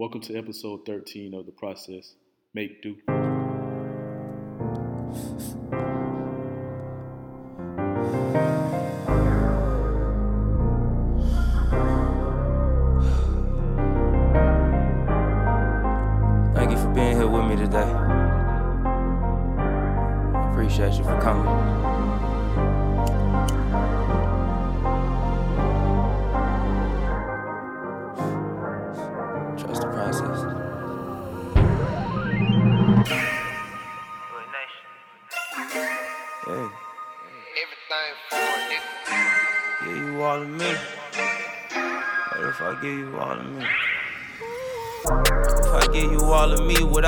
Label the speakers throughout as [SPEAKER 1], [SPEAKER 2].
[SPEAKER 1] Welcome to episode 13 of The Process Make Do.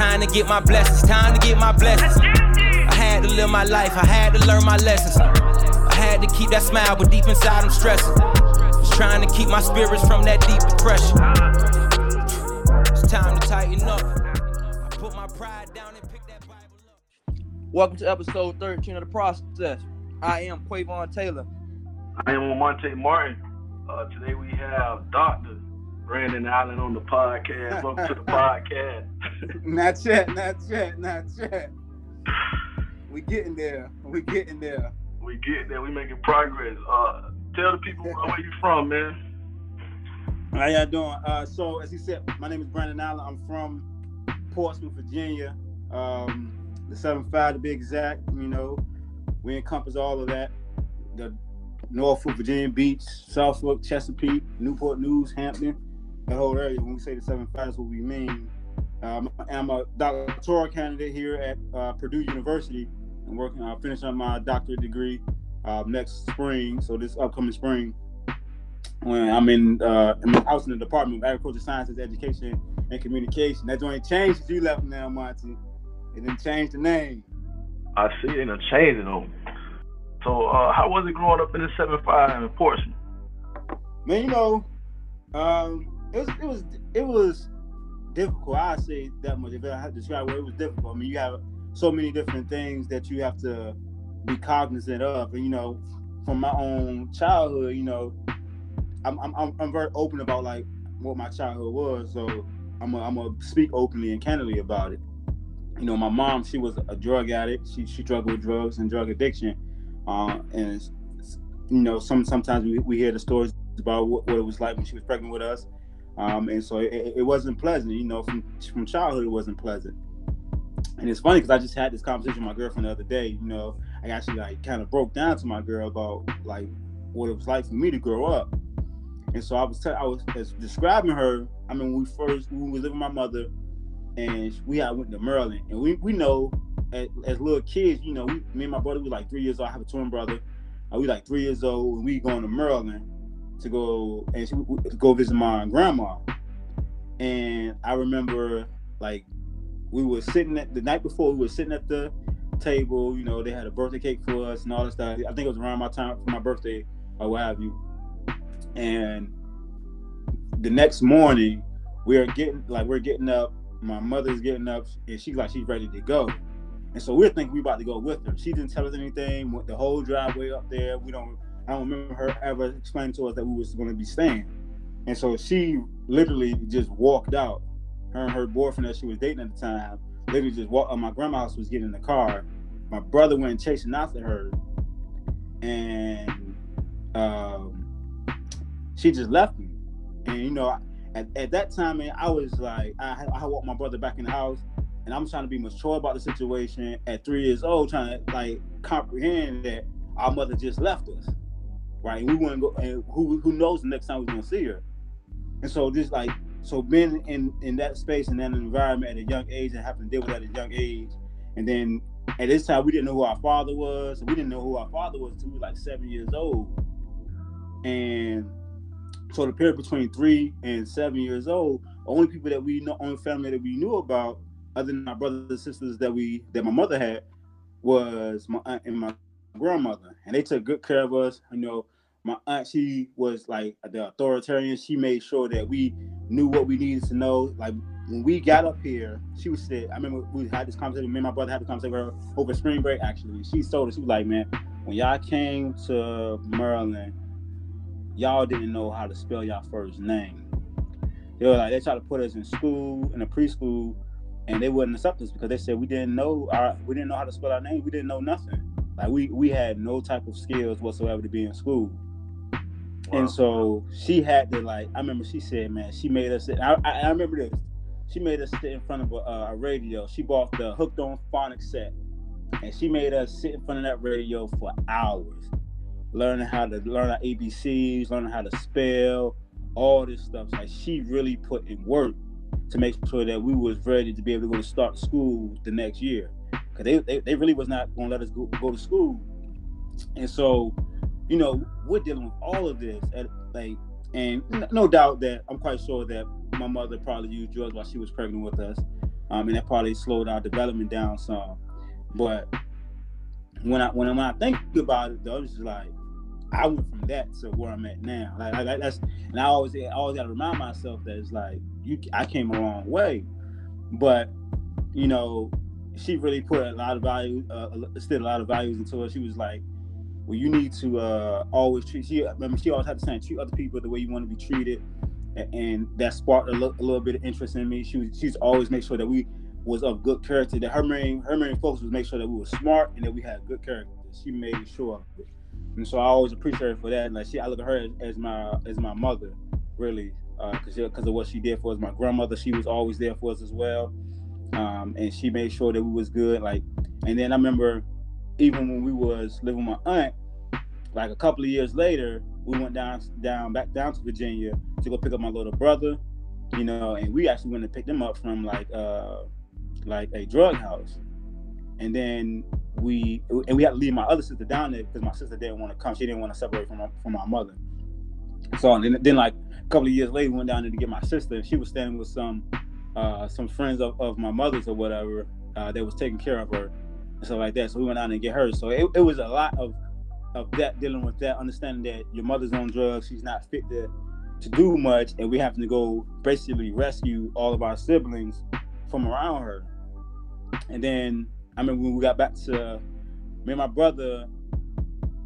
[SPEAKER 2] Time to get my blessings, time to get my blessings. I had to live my life, I had to learn my lessons. I had to keep that smile, but deep inside I'm stressing. Just trying to keep my spirits from that deep depression. It's time to tighten up. I put my pride down and pick that Bible up.
[SPEAKER 3] Welcome to episode 13 of The Process. I am Quavon Taylor.
[SPEAKER 4] I am Monte Martin. Uh, today we have Dr. Brandon Allen on the podcast. Welcome to the podcast.
[SPEAKER 5] Not yet, not yet, not yet. We getting there. We getting there.
[SPEAKER 4] We get there. We making progress. Uh, tell the people where you from, man.
[SPEAKER 5] How y'all doing? Uh, so as he said, my name is Brandon Allen. I'm from Portsmouth, Virginia. Um, the seven five to be exact. You know, we encompass all of that. The Norfolk, Virginia Beach, Suffolk, Chesapeake, Newport News, Hampton, that whole area. When we say the seven five, is what we mean. Um, I'm a doctoral candidate here at uh, Purdue University. I'm working. I'm finishing up my doctorate degree uh, next spring. So this upcoming spring, when I'm in, uh, I was in the Department of Agriculture Sciences, Education, and Communication. That joint changed since you left now, Monty. It didn't change the name.
[SPEAKER 4] I see it and changing them. So, uh, how was it growing up in the 7-5 in Portsmouth?
[SPEAKER 5] Man, you know, um, it was it was it was difficult. I say that much. If I had to describe what it was difficult, I mean, you have so many different things that you have to be cognizant of, and you know, from my own childhood, you know, I'm I'm I'm, very open about like what my childhood was, so I'm i I'm gonna speak openly and candidly about it. You know, my mom, she was a drug addict. She she struggled with drugs and drug addiction, uh, and you know, some sometimes we, we hear the stories about what, what it was like when she was pregnant with us. Um, and so it, it wasn't pleasant, you know, from from childhood, it wasn't pleasant. And it's funny because I just had this conversation with my girlfriend the other day. You know, I actually like kind of broke down to my girl about like what it was like for me to grow up. And so I was tell I was describing her. I mean, we first we was living with my mother, and we had went to Maryland, and we we know as, as little kids, you know, we me and my brother we like three years old. I have a twin brother. Uh, we like three years old, and we going to Maryland to go and she, to go visit my grandma. And I remember like we were sitting at the night before we were sitting at the table. You know, they had a birthday cake for us and all that stuff. I think it was around my time for my birthday or what have you. And the next morning, we're getting like we're getting up. My mother's getting up, and she's like she's ready to go. And so we're thinking we about to go with her. She didn't tell us anything. Went the whole driveway up there. We don't. I don't remember her ever explaining to us that we was going to be staying. And so she literally just walked out. Her and her boyfriend that she was dating at the time literally just walked. Uh, my grandma's house was getting in the car. My brother went chasing after her, and um, she just left me. And you know, at, at that time, man, I was like, I, I walked my brother back in the house, and I'm trying to be mature about the situation at three years old, trying to like comprehend that our mother just left us, right? We wouldn't go, and who who knows the next time we're gonna see her. And so just like so being in in that space and that environment at a young age and having to deal with that at a young age, and then at this time we didn't know who our father was. We didn't know who our father was until we were like seven years old. And so the period between three and seven years old, only people that we know, only family that we knew about, other than my brothers and sisters that we that my mother had, was my aunt and my grandmother, and they took good care of us. You know, my aunt she was like the authoritarian. She made sure that we knew what we needed to know. Like when we got up here, she was said. I remember we had this conversation. Me and my brother had a conversation with her over spring break. Actually, she told us she was like, "Man, when y'all came to Maryland, y'all didn't know how to spell y'all first name. They were like they tried to put us in school in a preschool, and they wouldn't accept us because they said we didn't know our we didn't know how to spell our name. We didn't know nothing. Like we we had no type of skills whatsoever to be in school.
[SPEAKER 4] Wow.
[SPEAKER 5] And so she had to like. I remember she said, "Man, she made us sit." I, I, I remember this. She made us sit in front of a, uh, a radio. She bought the hooked on phonics set, and she made us sit in front of that radio for hours, learning how to learn our ABCs, learning how to spell, all this stuff. Like she really put in work to make sure that we was ready to be able to go to start school the next year, because they, they they really was not going to let us go, go to school, and so you know, we're dealing with all of this at like, and no doubt that I'm quite sure that my mother probably used drugs while she was pregnant with us, um, and that probably slowed our development down some. But when I when I, when I think about it, though, it's just like I went from that to where I'm at now. Like, like that's, and I always I always got to remind myself that it's like you I came a long way, but you know, she really put a lot of value, uh, a lot of values into it. She was like well, you need to uh, always treat. She, I mean, she always had to say treat other people the way you want to be treated, and, and that sparked a, lo- a little bit of interest in me. She was, she's always make sure that we was of good character. That her main, her main focus was make sure that we were smart and that we had good character. She made sure of it, and so I always appreciate her for that. And like she, I look at her as, as my as my mother, really, because because of what she did for us. My grandmother, she was always there for us as well, um, and she made sure that we was good. Like, and then I remember even when we was living with my aunt, like a couple of years later, we went down down back down to Virginia to go pick up my little brother, you know, and we actually went to pick them up from like uh like a drug house. And then we and we had to leave my other sister down there because my sister didn't want to come. She didn't want to separate from my, from my mother. So and then, then like a couple of years later, we went down there to get my sister, and she was standing with some uh some friends of, of my mother's or whatever uh, that was taking care of her and stuff like that. So we went out and get her. So it, it was a lot of of that dealing with that, understanding that your mother's on drugs, she's not fit to to do much, and we have to go basically rescue all of our siblings from around her. And then I mean when we got back to me and my brother,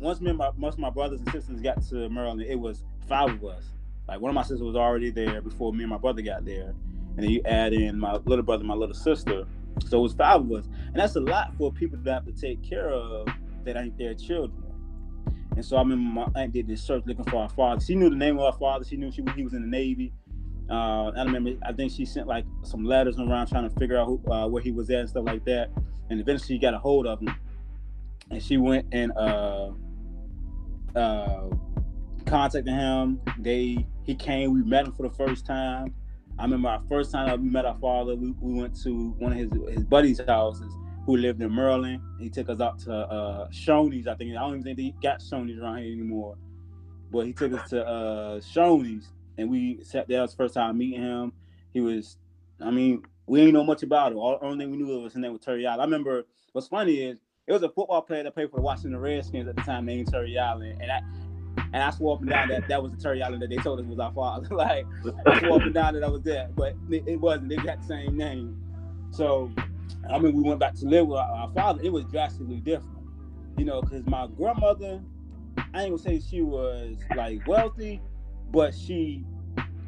[SPEAKER 5] once me and my most of my brothers and sisters got to Maryland, it was five of us. Like one of my sisters was already there before me and my brother got there. And then you add in my little brother, my little sister. So it was five of us. And that's a lot for people to have to take care of that ain't their children. And so I remember my aunt did this search looking for our father. She knew the name of our father. She knew she he was in the Navy. Uh, I remember. I think she sent like some letters around trying to figure out who, uh, where he was at and stuff like that. And eventually, she got a hold of him. And she went and uh, uh, contacted him. They he came. We met him for the first time. I remember our first time we met our father. We, we went to one of his his buddies' houses who lived in Maryland. He took us out to uh Shoney's. I think I don't even think they got Shoney's around here anymore. But he took us to uh Shoney's and we sat there. It was the first time meeting him. He was, I mean, we didn't know much about him. All only thing we knew was his name was Terry Allen. I remember what's funny is it was a football player that played for the Washington Redskins at the time named Terry Allen. And I and I swore up and down that that was the Terry Allen that they told us was our father. like I swore up and down that I was there, but it, it wasn't. They got the same name. So I mean, we went back to live with our, our father. It was drastically different, you know, because my grandmother, I ain't gonna say she was like wealthy, but she,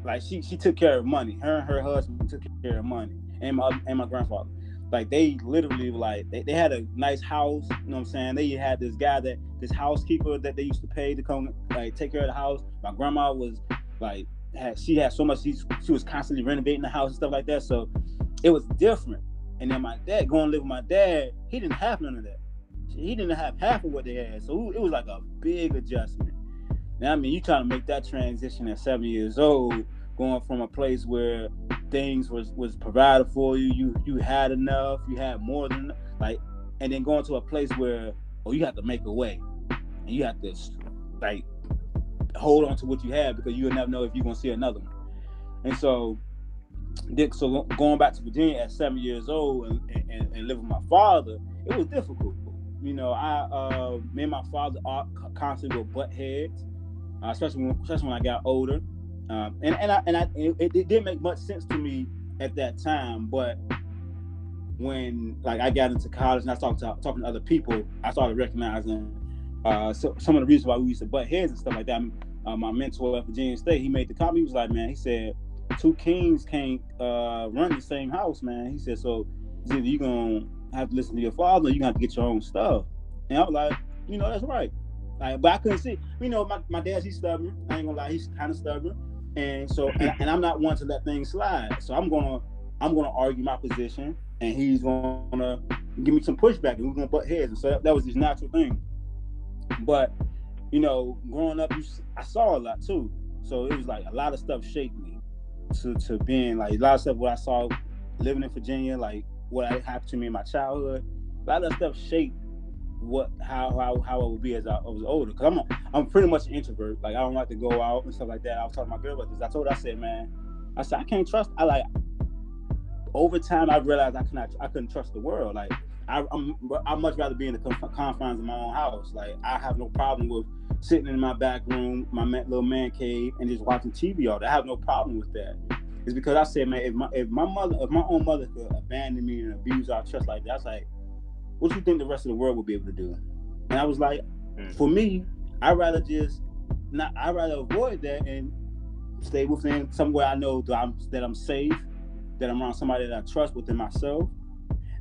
[SPEAKER 5] like, she she took care of money. Her and her husband took care of money, and my and my grandfather. Like they literally like they, they had a nice house, you know what I'm saying? They had this guy that this housekeeper that they used to pay to come like take care of the house. My grandma was like had she had so much she, she was constantly renovating the house and stuff like that. So it was different. And then my dad going to live with my dad, he didn't have none of that. He didn't have half of what they had. So it was like a big adjustment. Now, I mean, you trying to make that transition at seven years old, going from a place where things was was provided for you, you you had enough, you had more than like, and then going to a place where oh you have to make a way, and you have to like hold on to what you have because you'll never know if you're gonna see another one. And so Dick, so going back to Virginia at seven years old and, and, and live with my father, it was difficult. You know, I uh, me and my father are constantly were butt heads, uh, especially when, especially when I got older. Um, and and I, and I, it, it didn't make much sense to me at that time, but when like I got into college and I started to, talking to other people, I started recognizing uh, so, some of the reasons why we used to butt heads and stuff like that. Uh, my mentor at Virginia State, he made the comment. He was like, "Man, he said two kings can't uh, run the same house, man." He said, "So he said, you gonna have to listen to your father. or you're gonna have to get your own stuff." And I was like, "You know, that's right." Like, but I couldn't see. You know, my, my dad's he's stubborn. I ain't gonna lie, he's kind of stubborn, and so and, and I'm not one to let things slide. So I'm gonna I'm gonna argue my position, and he's gonna give me some pushback, and we're gonna butt heads. And so that, that was his natural thing. But you know, growing up, I saw a lot too. So it was like a lot of stuff shaped me to to being like a lot of stuff what I saw living in Virginia, like what happened to me in my childhood. A lot of stuff shaped what how how, how I would be as I, I was older. Cause I'm a, I'm pretty much an introvert. Like I don't like to go out and stuff like that. I was talking to my girl about this. I told her I said, man, I said I can't trust. I like over time I realized I cannot I couldn't trust the world. Like I, I'm I'd much rather be in the confines of my own house. Like I have no problem with sitting in my back room, my little man cave, and just watching TV all day. I have no problem with that. It's because I said, man, if my if my mother, if my own mother could abandon me and abuse our trust like that, I was like, what do you think the rest of the world would be able to do? And I was like, mm. for me, I'd rather just not. I'd rather avoid that and stay within somewhere I know that I'm that I'm safe, that I'm around somebody that I trust within myself,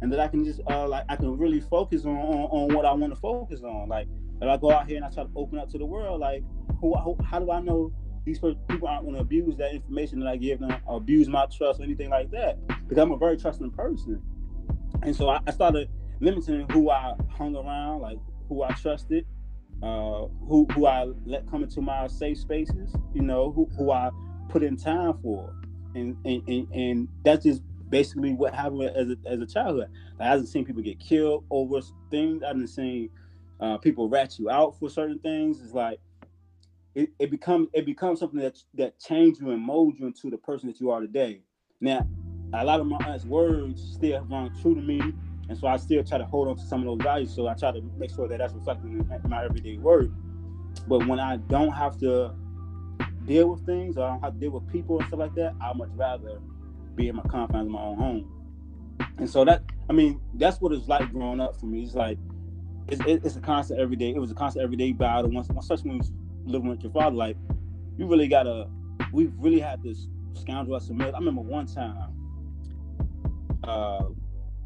[SPEAKER 5] and that I can just uh, like I can really focus on, on, on what I want to focus on. Like if I go out here and I try to open up to the world, like who, who how do I know these people aren't going to abuse that information that I give them, or abuse my trust or anything like that? Because I'm a very trusting person, and so I, I started limiting who I hung around, like who I trusted, uh, who who I let come into my safe spaces, you know, who, who I put in time for, and and, and, and that's just basically what happened as a, as a childhood. Like, I haven't seen people get killed over things. I haven't seen uh, people rat you out for certain things. It's like it, it becomes it becomes something that that changes you and molds you into the person that you are today. Now, a lot of my aunt's words still run true to me, and so I still try to hold on to some of those values. So I try to make sure that that's reflected in my everyday work. But when I don't have to deal with things or I don't have to deal with people and stuff like that, I much rather be in my confines of my own home. And so that, I mean, that's what it's like growing up for me. It's like, it's, it's a constant everyday, it was a constant everyday battle. Once, once especially when you living with your father, like, you really gotta, we really had this scoundrel at submit. I remember one time, uh,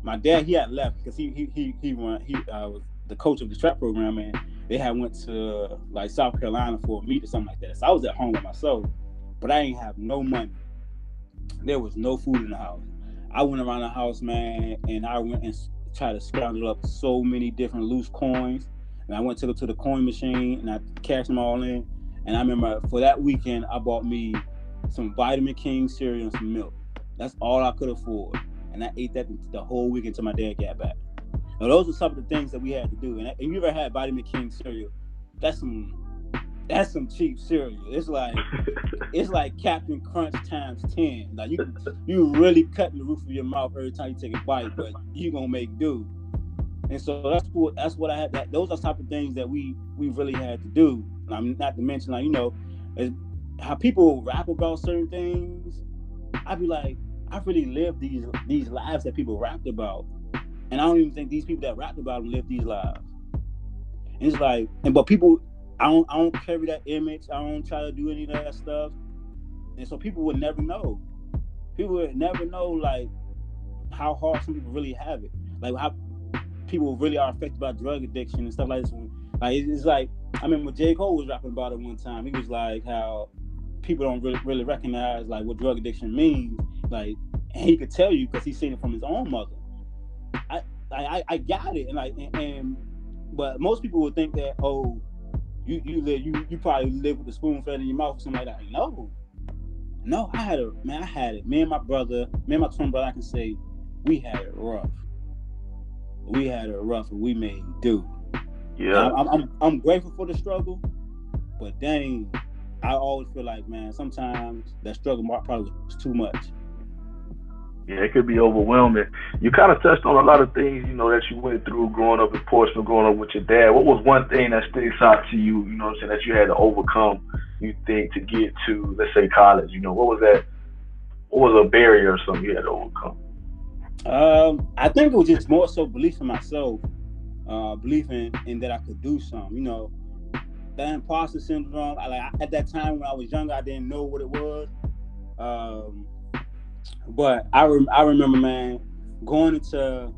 [SPEAKER 5] my dad, he had left because he, he, he, he, went, he uh, was the coach of the trap program and they had went to like South Carolina for a meet or something like that. So I was at home with myself, but I ain't have no money there was no food in the house. I went around the house, man, and I went and tried to scrounge up so many different loose coins. And I went to go to the coin machine and I cashed them all in. And I remember for that weekend, I bought me some Vitamin King cereal and some milk. That's all I could afford. And I ate that the whole week until my dad got back. Now, those are some of the things that we had to do. And if you ever had Vitamin King cereal, that's some that's some cheap cereal. It's like it's like Captain Crunch times ten. Like you you really cutting the roof of your mouth every time you take a bite, but you gonna make do. And so that's what that's what I had. That those are the type of things that we we really had to do. And I'm not to mention like you know, how people rap about certain things. I'd be like, I really lived these these lives that people rapped about, and I don't even think these people that rapped about them lived these lives. And it's like, and but people I don't I don't carry that image. I don't try to do any of that stuff. And so people would never know. People would never know like how hard some people really have it. Like how people really are affected by drug addiction and stuff like this. Like it's like I remember J. Cole was rapping about it one time. He was like how people don't really really recognize like what drug addiction means. Like and he could tell you because he's seen it from his own mother. I I, I got it and like and, and but most people would think that oh you you live you you probably live with a spoon fed in your mouth or something like that. No, no, I had a man. I had it. Me and my brother, me and my twin brother. I can say we had it rough. We had it rough, and we made do.
[SPEAKER 4] Yeah,
[SPEAKER 5] I'm, I'm I'm grateful for the struggle, but dang, I always feel like man, sometimes that struggle probably was too much.
[SPEAKER 4] Yeah, it could be overwhelming. You kind of touched on a lot of things, you know, that you went through growing up in Portsmouth, growing up with your dad. What was one thing that sticks out to you, you know I'm saying, that you had to overcome, you think, to get to, let's say, college? You know, what was that? What was a barrier or something you had to overcome?
[SPEAKER 5] Um, I think it was just more so belief in myself, uh, belief in, in that I could do something. You know, that imposter syndrome. I, like at that time when I was younger, I didn't know what it was. Um, but I rem- I remember, man, going into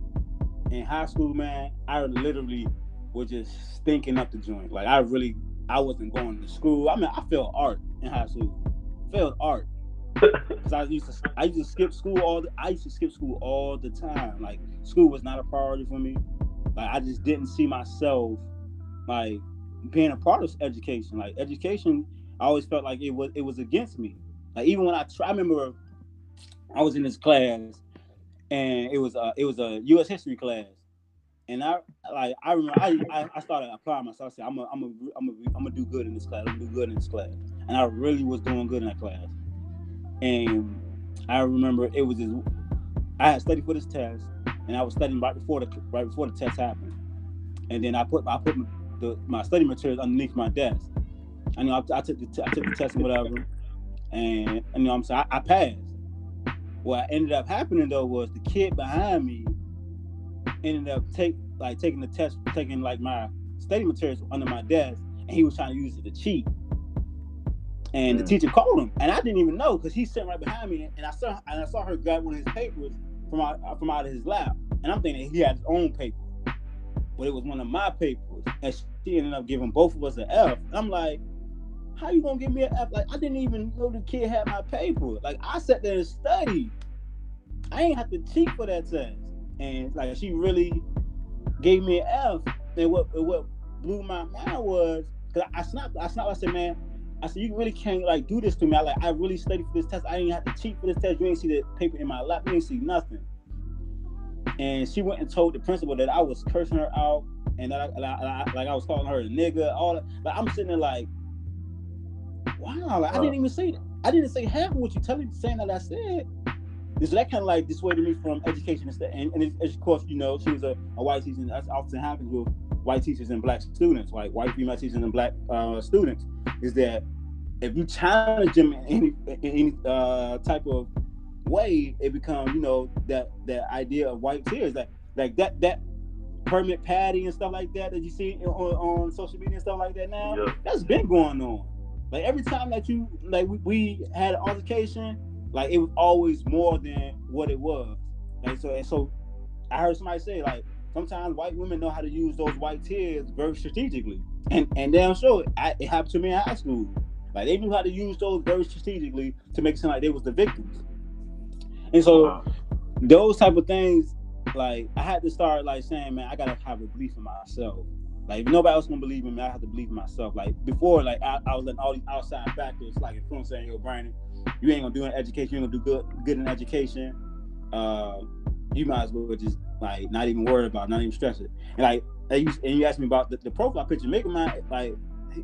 [SPEAKER 5] in high school, man, I literally was just stinking up the joint. Like I really, I wasn't going to school. I mean, I failed art in high school. Failed art because I used to I used to skip school all the, I used to skip school all the time. Like school was not a priority for me. Like I just didn't see myself like being a part of education. Like education, I always felt like it was it was against me. Like even when I try, I remember I was in this class and it was a it was a U.S. history class, and I like I remember I I, started applying myself. I said I'm a, I'm a, I'm a, I'm gonna do good in this class. I'm gonna do good in this class, and I really was doing good in that class. And I remember it was this, I had studied for this test, and I was studying right before the right before the test happened. And then I put I put the, my study materials underneath my desk. I know I, I took the t- I took the test and whatever, and, you know I'm saying I, I passed. What ended up happening though was the kid behind me ended up take like taking the test, taking like my study materials under my desk, and he was trying to use it to cheat. And the mm. teacher called him, and I didn't even know because he's sitting right behind me, and I saw and I saw her grab one of his papers from out from out of his lap, and I'm thinking he had his own paper, but it was one of my papers, and she ended up giving both of us an F. And I'm like, how you gonna give me an F? Like I didn't even know the kid had my paper. Like I sat there and studied. I ain't have to cheat for that test, and like she really gave me an F. And what what blew my mind was because I snapped. I snapped. I said, man I said, you really can't like do this to me. I like I really studied for this test. I didn't have to cheat for this test. You ain't see the paper in my lap. You ain't see nothing. And she went and told the principal that I was cursing her out and that I, like, I, like I was calling her a nigga. All that. Like I'm sitting there like, wow. Like, I didn't even say that. I didn't say half of what you're telling me saying that I said. So that kind of like dissuaded me from education and stuff. And, and of course, you know, she was a, a white teacher. That often happens with white teachers and black students, like white female teachers and black uh, students, is that if you challenge them in any, in any uh, type of way, it becomes you know that that idea of white tears, that like that that permit patty and stuff like that that you see on, on social media and stuff like that now. Yeah. That's been going on. Like every time that you like we, we had an altercation, like it was always more than what it was. Like so and so I heard somebody say like sometimes white women know how to use those white tears very strategically. And and damn sure I, it happened to me in high school. Like they knew how to use those very strategically to make it seem like they was the victims. And so wow. those type of things, like I had to start like saying, man, I gotta have a belief in myself. Like if nobody else gonna believe in me, I have to believe in myself. Like before, like I, I was letting all these outside factors, like saying, yo, Brandon, you ain't gonna do an education, you ain't gonna do good good in education. Uh, you might as well just like not even worry about, it, not even stress it. And like and you, and you asked me about the, the profile picture, Megamind like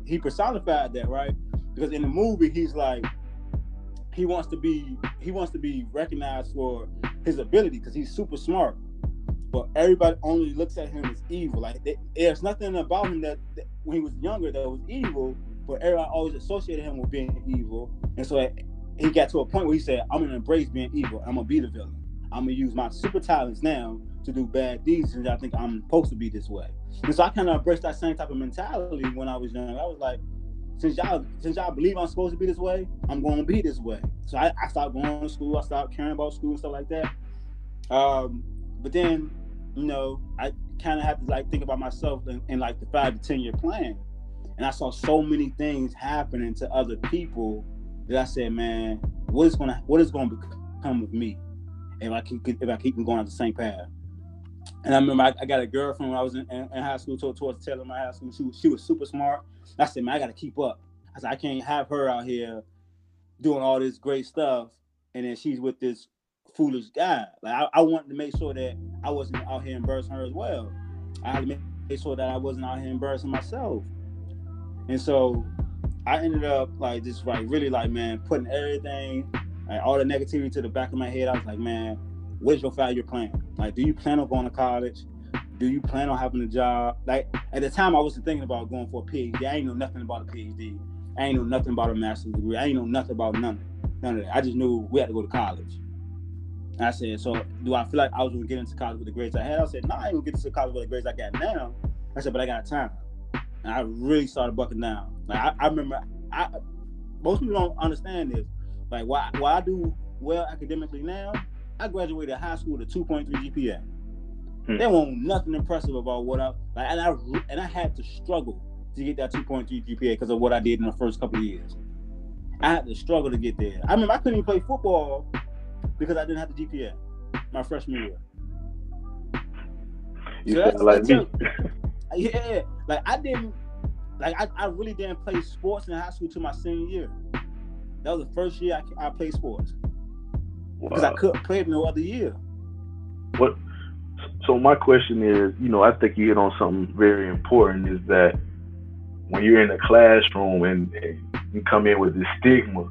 [SPEAKER 5] he personified that, right? Because in the movie, he's like he wants to be he wants to be recognized for his ability because he's super smart. But everybody only looks at him as evil. Like there's nothing about him that, that, when he was younger that was evil, but everyone always associated him with being evil. And so he got to a point where he said, "I'm gonna embrace being evil. I'm gonna be the villain. I'm gonna use my super talents now to do bad deeds, and I think I'm supposed to be this way." And so I kind of embraced that same type of mentality when I was young. I was like, since y'all since y'all believe I'm supposed to be this way, I'm to be this way. So I, I stopped going to school. I stopped caring about school and stuff like that. Um, but then, you know, I kind of have to like think about myself in, in like the five to ten year plan. And I saw so many things happening to other people that I said, man, what is gonna what is gonna become of me if I keep if I keep going on the same path? And I remember I, I, got a girlfriend when I was in, in, in high school, towards, towards the tail of my high school. She was, she was super smart. I said, man, I got to keep up. I said, I can't have her out here doing all this great stuff, and then she's with this foolish guy. Like I, I wanted to make sure that I wasn't out here embarrassing her as well. I had to make sure that I wasn't out here embarrassing myself. And so I ended up like just like really like man putting everything, like all the negativity to the back of my head. I was like, man, what's your five year plan? Like, do you plan on going to college? Do you plan on having a job? Like at the time, I wasn't thinking about going for a PhD. I ain't know nothing about a PhD. I ain't know nothing about a master's degree. I ain't know nothing about none, none of that. I just knew we had to go to college. I said, so do I feel like I was gonna get into college with the grades I had? I said, no, I ain't gonna get into college with the grades I got now. I said, but I got time. And I really started bucking down. Like I, I remember, I most people don't understand this. Like why why I do well academically now, I graduated high school with a 2.3 GPA. Hmm. There wasn't nothing impressive about what I like, and I and I had to struggle to get that 2.3 GPA because of what I did in the first couple of years. I had to struggle to get there. I mean, I couldn't even play football because I didn't have the GPA my freshman year.
[SPEAKER 4] You so sound like me.
[SPEAKER 5] yeah, like I didn't, like I, I really didn't play sports in high school to my senior year. That was the first year I, I played sports because wow. I couldn't play it no other year.
[SPEAKER 4] What? So my question is, you know, I think you hit on something very important. Is that when you're in the classroom and, and you come in with this stigma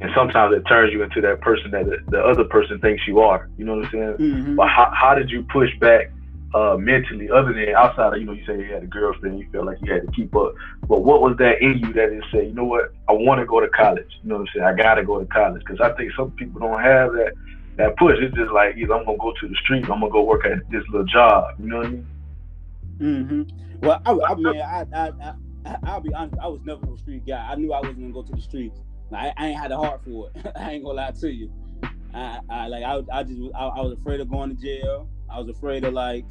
[SPEAKER 4] and sometimes it turns you into that person that the, the other person thinks you are. You know what I'm saying? Mm-hmm. But how, how did you push back uh, mentally, other than outside of you know you say you had a girlfriend, you felt like you had to keep up. But what was that in you that is say, you know what, I want to go to college. You know what I'm saying? I gotta go to college because I think some people don't have that that push. It's just like either I'm gonna go to the street, I'm gonna go work at this little job. You know what I mean?
[SPEAKER 5] Mm-hmm. Well, I, I mean, I, I, I, I'll be honest. I was never no street guy. I knew I wasn't gonna go to the streets. I, I ain't had a heart for it. I ain't gonna lie to you. I, I like I, I just I, I, was afraid of going to jail. I was afraid of like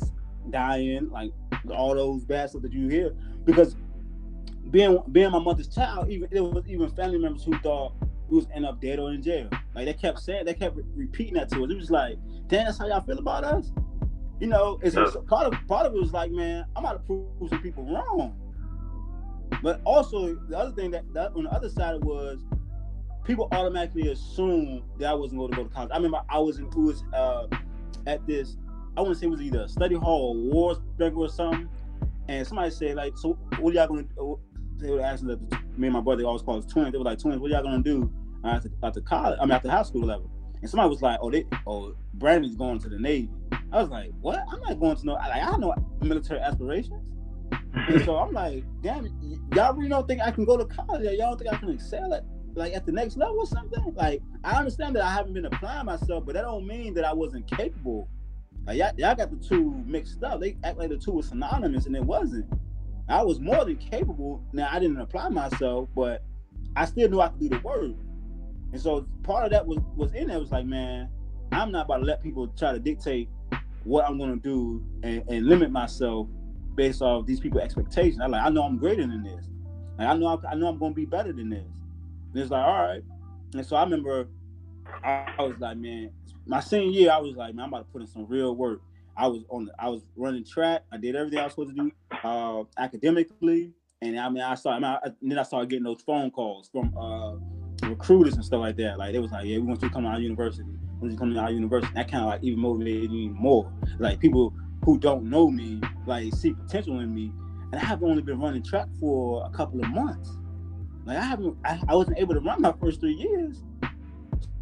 [SPEAKER 5] dying, like all those bad stuff that you hear. Because being being my mother's child, even it was even family members who thought we was end up dead or in jail. Like they kept saying, they kept repeating that to us. It was like, damn, that's how y'all feel about us. You know, it's, it's part of part of it was like, man, I'm about to prove some people wrong. But also the other thing that, that on the other side was people automatically assume that I wasn't going to go to college. I remember I was in was uh, at this, I want to say it was either a study hall or awards or something, and somebody said like, so what are y'all going to? They were asking that me and my brother always call us twins. They were like twins. What are y'all going to do after, after college? I mean after high school level. And somebody was like, "Oh, they, oh, Brandon's going to the Navy." I was like, "What? I'm not going to no. Like, I no military aspirations." and so I'm like, "Damn, y'all really don't think I can go to college? Y'all don't think I can excel at like at the next level or something. Like I understand that I haven't been applying myself, but that don't mean that I wasn't capable. Like y'all, y'all got the two mixed up. They act like the two were synonymous, and it wasn't. I was more than capable. Now I didn't apply myself, but I still knew I could do the work. And so part of that was was in there was like, man, I'm not about to let people try to dictate what I'm gonna do and, and limit myself based off these people's expectations. I like I know I'm greater than this. Like, I know I, I know I'm gonna be better than this. And it's like, all right. And so I remember I, was like, man, my senior year, I was like, man, I'm about to put in some real work. I was on the, I was running track. I did everything I was supposed to do uh, academically. And I mean, I started, I mean, I, then I started getting those phone calls from uh, recruiters and stuff like that. Like, they was like, yeah, we want you to come to our university. We want you to come to our university. That kind of like even motivated me more. Like, people who don't know me, like, see potential in me. And I have only been running track for a couple of months. Like I haven't, I, I wasn't able to run my first three years.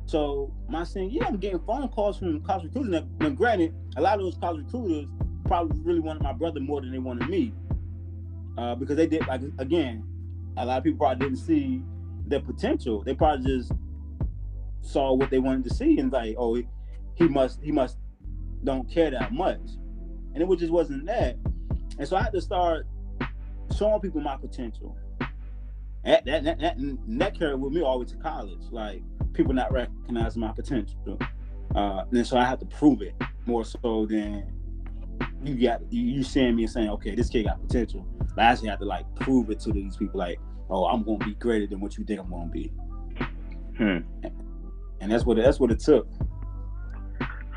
[SPEAKER 5] So my senior year, I'm getting phone calls from college recruiters. Now, now, granted, a lot of those college recruiters probably really wanted my brother more than they wanted me, uh, because they did like again, a lot of people probably didn't see the potential. They probably just saw what they wanted to see and like, oh, he, he must, he must don't care that much, and it just wasn't that. And so I had to start showing people my potential that that that, that, that carried with me all the way to college. Like people not recognizing my potential, uh, and so I have to prove it more so than you got you, you seeing me and saying, okay, this kid got potential. But I actually have to like prove it to these people, like, oh, I'm gonna be greater than what you think I'm gonna be. Hmm. And that's what that's what it took.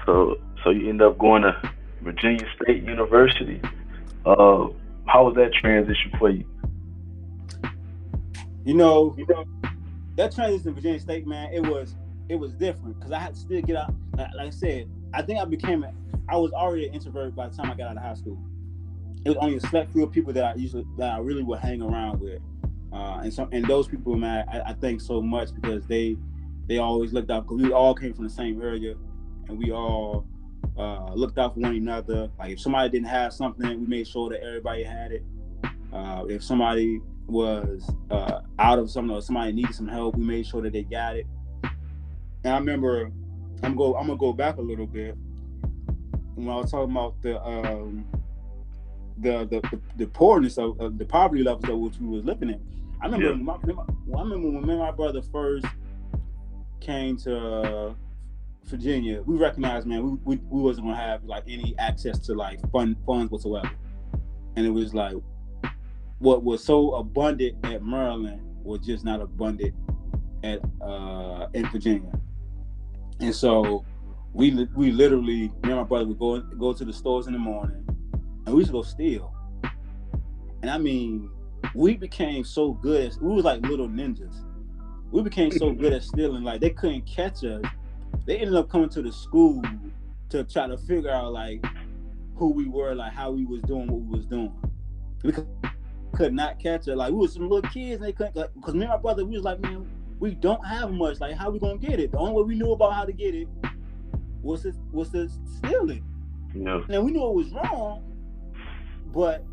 [SPEAKER 4] So so you end up going to Virginia State University. Uh, how was that transition for you?
[SPEAKER 5] You know, that transition to Virginia State, man, it was it was different because I had to still get out. Like, like I said, I think I became a, I was already an introvert by the time I got out of high school. It was only a select few people that I usually that I really would hang around with, uh, and so and those people, man, I, I thank so much because they they always looked out because we all came from the same area, and we all uh, looked out for one another. Like if somebody didn't have something, we made sure that everybody had it. Uh, if somebody was uh, out of something or somebody needed some help, we made sure that they got it. And I remember, I'm go, I'm gonna go back a little bit when I was talking about the um, the, the the poorness of, of the poverty levels that which we was living in. I remember,
[SPEAKER 4] Yeah.
[SPEAKER 5] my, I remember when me and my brother first came to uh, Virginia, we recognized, man, we, we, we wasn't gonna have like any access to like fund funds whatsoever, and it was like what was so abundant at Maryland was just not abundant at uh, in Virginia, and so we we literally me and my brother would go go to the stores in the morning, and we used to go steal, and I mean we became so good, we was like little ninjas. We became so good at stealing, like they couldn't catch us. They ended up coming to the school to try to figure out like who we were, like how we was doing what we was doing. We could, not catch it. Like we was some little kids, and they couldn't. Like, Cause me and my brother, we was like, man, we don't have much. Like, how we gonna get it? The only way we knew about how to get it was to was to steal it.
[SPEAKER 4] Yeah.
[SPEAKER 5] Now we knew it was wrong, but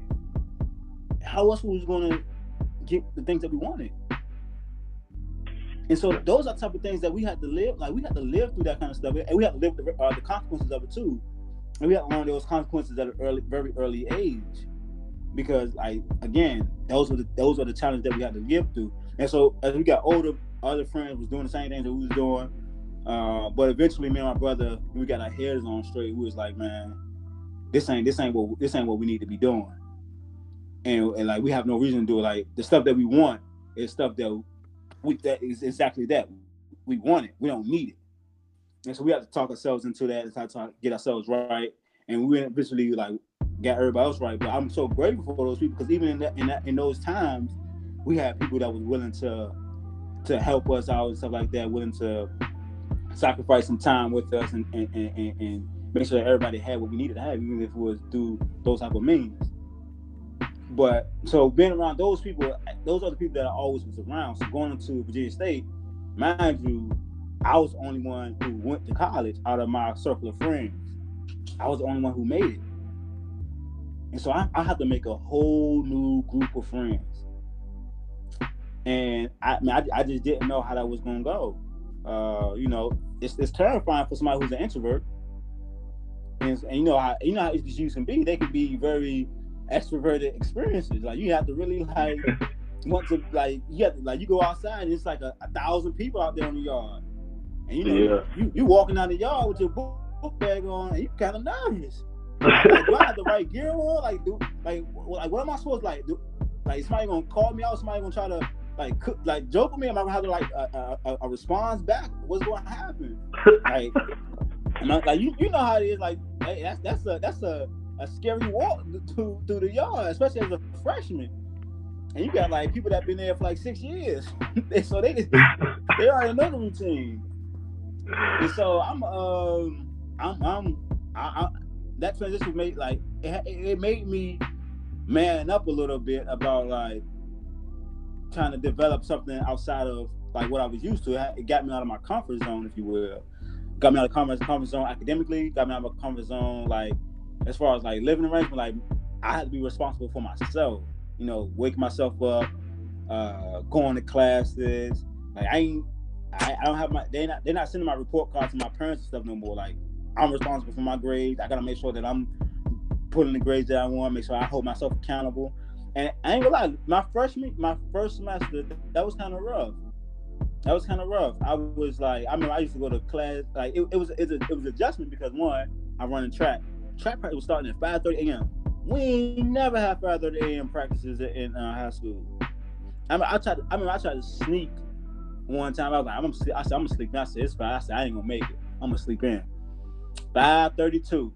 [SPEAKER 5] how else we was gonna get the things that we wanted? And so those are the type of things that we had to live. Like we had to live through that kind of stuff, and we had to live the, uh, the consequences of it too. And we had to learn those consequences at an early, very early age, because like again, those are the those are the challenges that we had to live through. And so as we got older, other friends was doing the same things that we was doing. Uh, but eventually, me and my brother, we got our heads on straight. We was like, man, this ain't this ain't what this ain't what we need to be doing. And, and like we have no reason to do it. Like the stuff that we want is stuff that we that is exactly that. We want it. We don't need it. And so we have to talk ourselves into that and try to get ourselves right. And we eventually like got everybody else right. But I'm so grateful for those people because even in that in that in those times, we had people that was willing to to help us out and stuff like that, willing to sacrifice some time with us and and, and, and, and make sure that everybody had what we needed to have, even if it was through those type of means. But so being around those people, those are the people that I always was around. So going to Virginia State, mind you, I was the only one who went to college out of my circle of friends. I was the only one who made it. And so I, I had to make a whole new group of friends. And I, I, mean, I, I just didn't know how that was going to go. Uh, you know, it's, it's terrifying for somebody who's an introvert. And, and you know how you know how HBCUs can be. They can be very extroverted experiences. Like you have to really like want to like you have to like you go outside and it's like a, a thousand people out there in the yard. And you know
[SPEAKER 4] Yeah.
[SPEAKER 5] you you walking out the yard with your book, book bag on and you kind of nervous. Like, do I have the right gear on? Like do like like what am I supposed to like do? Like somebody gonna call me out? Somebody gonna try to like cook, like joke with me? Am I gonna have to like a, a, a- response back? What's to happen? Like, am I- like you you know how it is. Like hey, that's that's a that's a a scary walk through through the yard, especially as a freshman. And you got like people that been there for like six years, so they just, they already know the routine. And so I'm um I'm I'm I, I, that transition made like it, it made me man up a little bit about like trying to develop something outside of like what I was used to. It got me out of my comfort zone, if you will. Got me out of comfort comfort zone academically. Got me out of my comfort zone like as far as like living arrangement. Like I had to be responsible for myself. You know, wake myself up, uh, going to classes. Like I ain't, I, I don't have my. They not they're not sending my report cards to my parents and stuff no more. Like I'm responsible for my grades. I gotta make sure that I'm putting the grades that I want. Make sure I hold myself accountable. And I ain't gonna lie, my freshman, my first semester, that was kind of rough. That was kind of rough. I was like, I mean, I used to go to class. Like it, it was, it was, a, it was adjustment because one, I run in track. Track practice was starting at 5:30 a.m. We never had 5:30 a.m. practices in uh, high school. I mean, I tried. To, I mean, I tried to sneak one time. I was like, I'm gonna, sleep. I said, I'm gonna sleep. I said, it's fine. I said, I ain't gonna make it. I'm gonna sleep in. 5:32.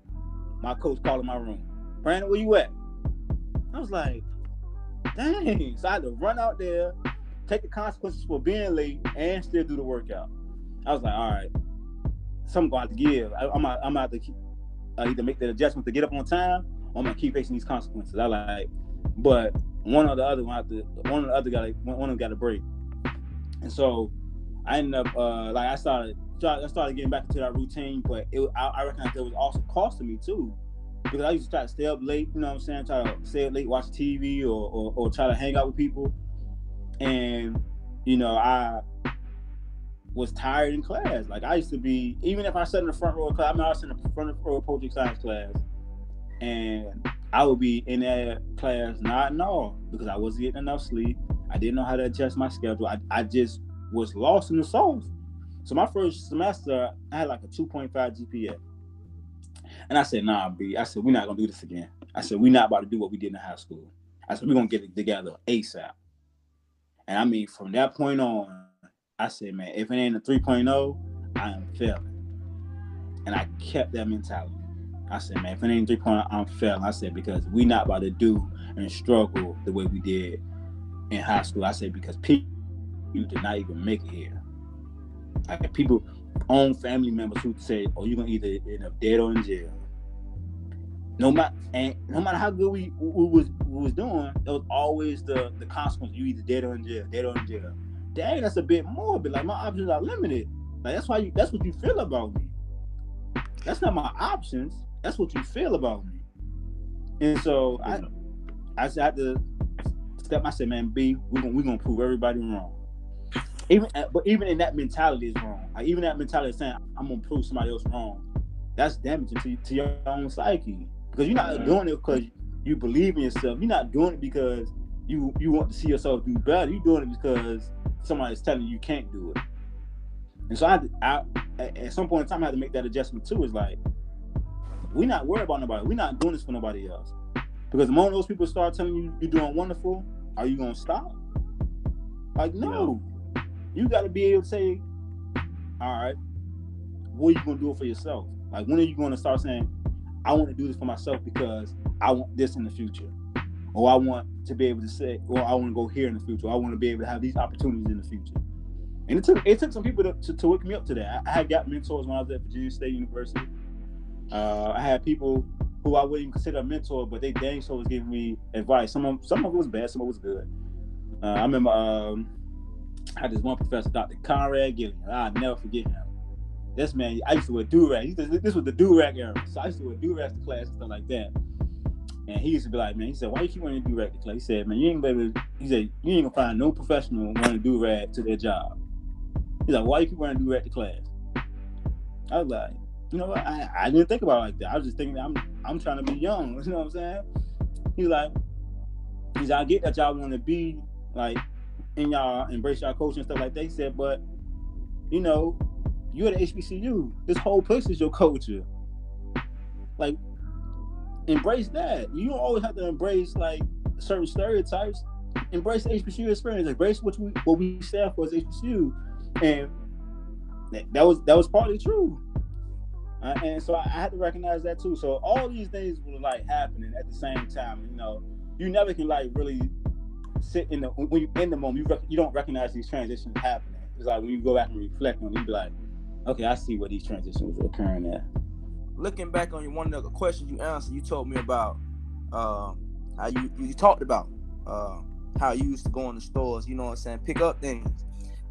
[SPEAKER 5] My coach called in my room. Brandon, where you at? I was like, dang. So I had to run out there, take the consequences for being late, and still do the workout. I was like, all right, something gonna give. I, I'm gonna, I'm have to keep, uh, either make that adjustment to get up on time, or I'm gonna keep facing these consequences. I like, but one or the other one to, one or the other got, one of them got to break. And so I ended up, uh, like, I started I started getting back into that routine, but it, I, I recognize it was also costing me too. Because I used to try to stay up late, you know what I'm saying? Try to stay up late, watch TV or, or, or try to hang out with people. And, you know, I was tired in class. Like I used to be, even if I sat in the front row of class, I mean, I was in the front row of project science class, and I would be in that class not at all because I wasn't getting enough sleep. I didn't know how to adjust my schedule. I, I just was lost in the sauce. So my first semester, I had like a 2.5 GPA. And I said, nah, B. I said, we're not gonna do this again. I said, we're not about to do what we did in high school. I said, we're gonna get it together ASAP. And I mean, from that point on, I said, man, if it ain't a 3.0, I am failing. And I kept that mentality. I said, man, if it ain't 3.0, I'm failing. I said, because we not about to do and struggle the way we did in high school. I said, because people you did not even make it here. Like people, own family members who say, oh, you're gonna either end up dead or in jail. No matter and no matter how good we, we was we was doing, it was always the the consequence. You either dead or in jail, dead or in jail dang, that's a bit more. But like my options are limited. Like that's why you that's what you feel about me. That's not my options. That's what you feel about me. And so I I just had to step. I said, man, B, we're gonna we're gonna prove everybody wrong. Even uh, but even in that mentality is wrong. Like even that mentality saying I'm gonna prove somebody else wrong. That's damaging to, to your own psyche because you're not doing it because you believe in yourself. You're not doing it because you you want to see yourself do better. You're doing it because somebody's telling you you can't do it. And so I, I at some point in time I had to make that adjustment too. Is like we're not worried about nobody. We're not doing this for nobody else. Because the moment those people start telling you you're doing wonderful, are you gonna stop? Like no. You gotta be able to say, all right, what are you gonna do it for yourself? Like when are you gonna start saying, I want to do this for myself because I want this in the future? or I want to be able to say, or I want to go here in the future. I want to be able to have these opportunities in the future. And it took it took some people to, to, to wake me up to that. I, I, had got mentors when I was at Virginia State University. Uh, I had people who I wouldn't even consider a mentor, but they dang sure was giving me advice. Some of some of it was bad, some of it was good. Uh, I remember um, I had this one professor, Dr. Conrad Gilliam. I'll never forget him. This man, I used to wear do rag. This was the do rag era, so I used to wear do rags to class and stuff like that. And he used to be like, man, he said, why you keep wearing do rag to class? He said, man, you ain't gonna he said, you ain't gonna find no professional wearing do rag to their job. He's like, why you keep wearing do rag to class? I was like, you know what? I, I didn't think about it like that. I was just thinking I'm I'm trying to be young. You know what I'm saying? He's like, he's like, I get that y'all want to be like in y'all embrace y'all culture and stuff like they said, but you know, you're at HBCU. This whole place is your culture. Like embrace that. You don't always have to embrace like certain stereotypes. Embrace the HBCU experience. Embrace what we what we stand for as HBCU, and that was that was partly true. Uh, and so I, I had to recognize that too. So all these things were like happening at the same time. You know, you never can like really sit in the when you in the moment. You rec- you don't recognize these transitions happening. It's like when you go back and reflect on, it, you be like, okay, I see where these transitions were occurring at
[SPEAKER 3] looking back on your one of the questions you answered, you told me about uh, how you you talked about uh, how you used to go in the stores, you know what I'm saying, pick up things.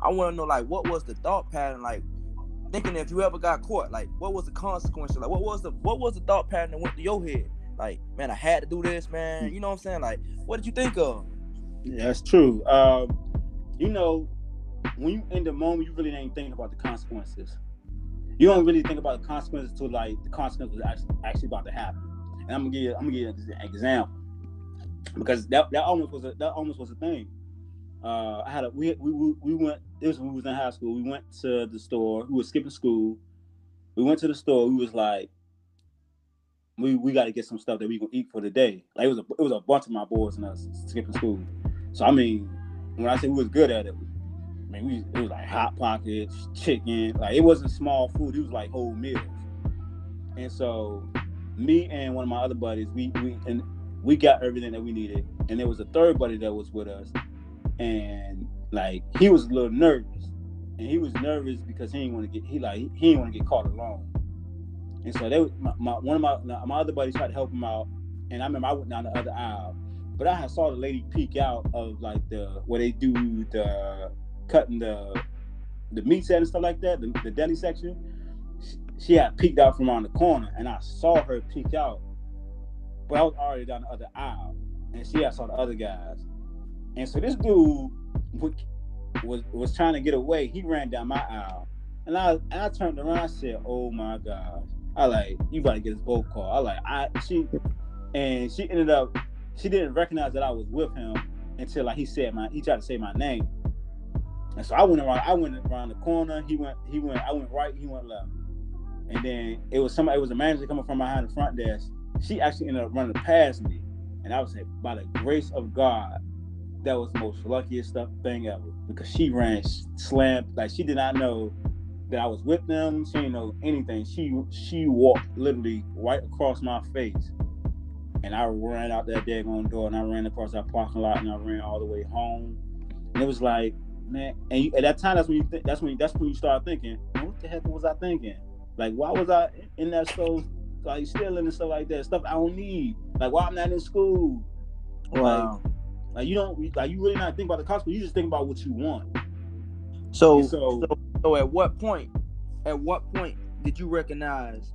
[SPEAKER 3] I want to know like what was the thought pattern like thinking if you ever got caught, like what was the consequence? Like what was the what was the thought pattern that went through your head? Like, man, I had to do this, man. You know what I'm saying? Like, what did you think of?
[SPEAKER 5] That's true. Um, you know, when you in the moment, you really ain't thinking about the consequences you don't really think about the consequences to like the consequences actually actually about to happen. And I'm gonna give you I'm gonna give you an example because that, that almost was a that almost was a thing. Uh, I had a we we we went this was when we was in high school. We went to the store. We were skipping school. We went to the store. We was like, we we got to get some stuff that we gonna eat for the day. Like it was a it was a bunch of my boys and us skipping school. So I mean, when I say we was good at it, I mean, we it was like hot pockets, chicken. Like it wasn't small food. It was like whole meals. And so, me and one of my other buddies, we we and we got everything that we needed. And there was a third buddy that was with us, and like he was a little nervous, and he was nervous because he didn't want to get he like he didn't want to get caught alone. And so they my, my one of my my other buddies tried to help him out, and I remember I went down the other aisle, but I saw the lady peek out of like the where they do the cutting the the meat set and stuff like that, the, the deli section, she, she had peeked out from around the corner, and I saw her peek out, but I was already down the other aisle, and she had saw the other guys, and so this dude was was trying to get away. He ran down my aisle, and I and I turned around. I said, "Oh my god!" I like you about to get us both call. I like I she, and she ended up she didn't recognize that I was with him until like he said my he tried to say my name. And so I went around I went around the corner. He went he went I went right. He went left. And then it was somebody it was a manager coming from behind the front desk. She actually ended up running past me, and I was like, by the grace of God, that was the most luckiest stuff thing ever because she ran slammed like she did not know that I was with them. She didn't know anything. She she walked literally right across my face, and I ran out that daggone door and I ran across that parking lot and I ran all the way home. And it was like, man, and you, at that time that's when you think that's when that's when you start thinking, what the heck was I thinking? Like, why was I in that store, like stealing and stuff like that? Stuff I don't need. Like, why I'm not in school?
[SPEAKER 3] Wow.
[SPEAKER 5] Like you don't like you really not think about the cost, but you just think about what you want.
[SPEAKER 3] So, so,
[SPEAKER 5] so-
[SPEAKER 3] so, at what point, at what point did you recognize?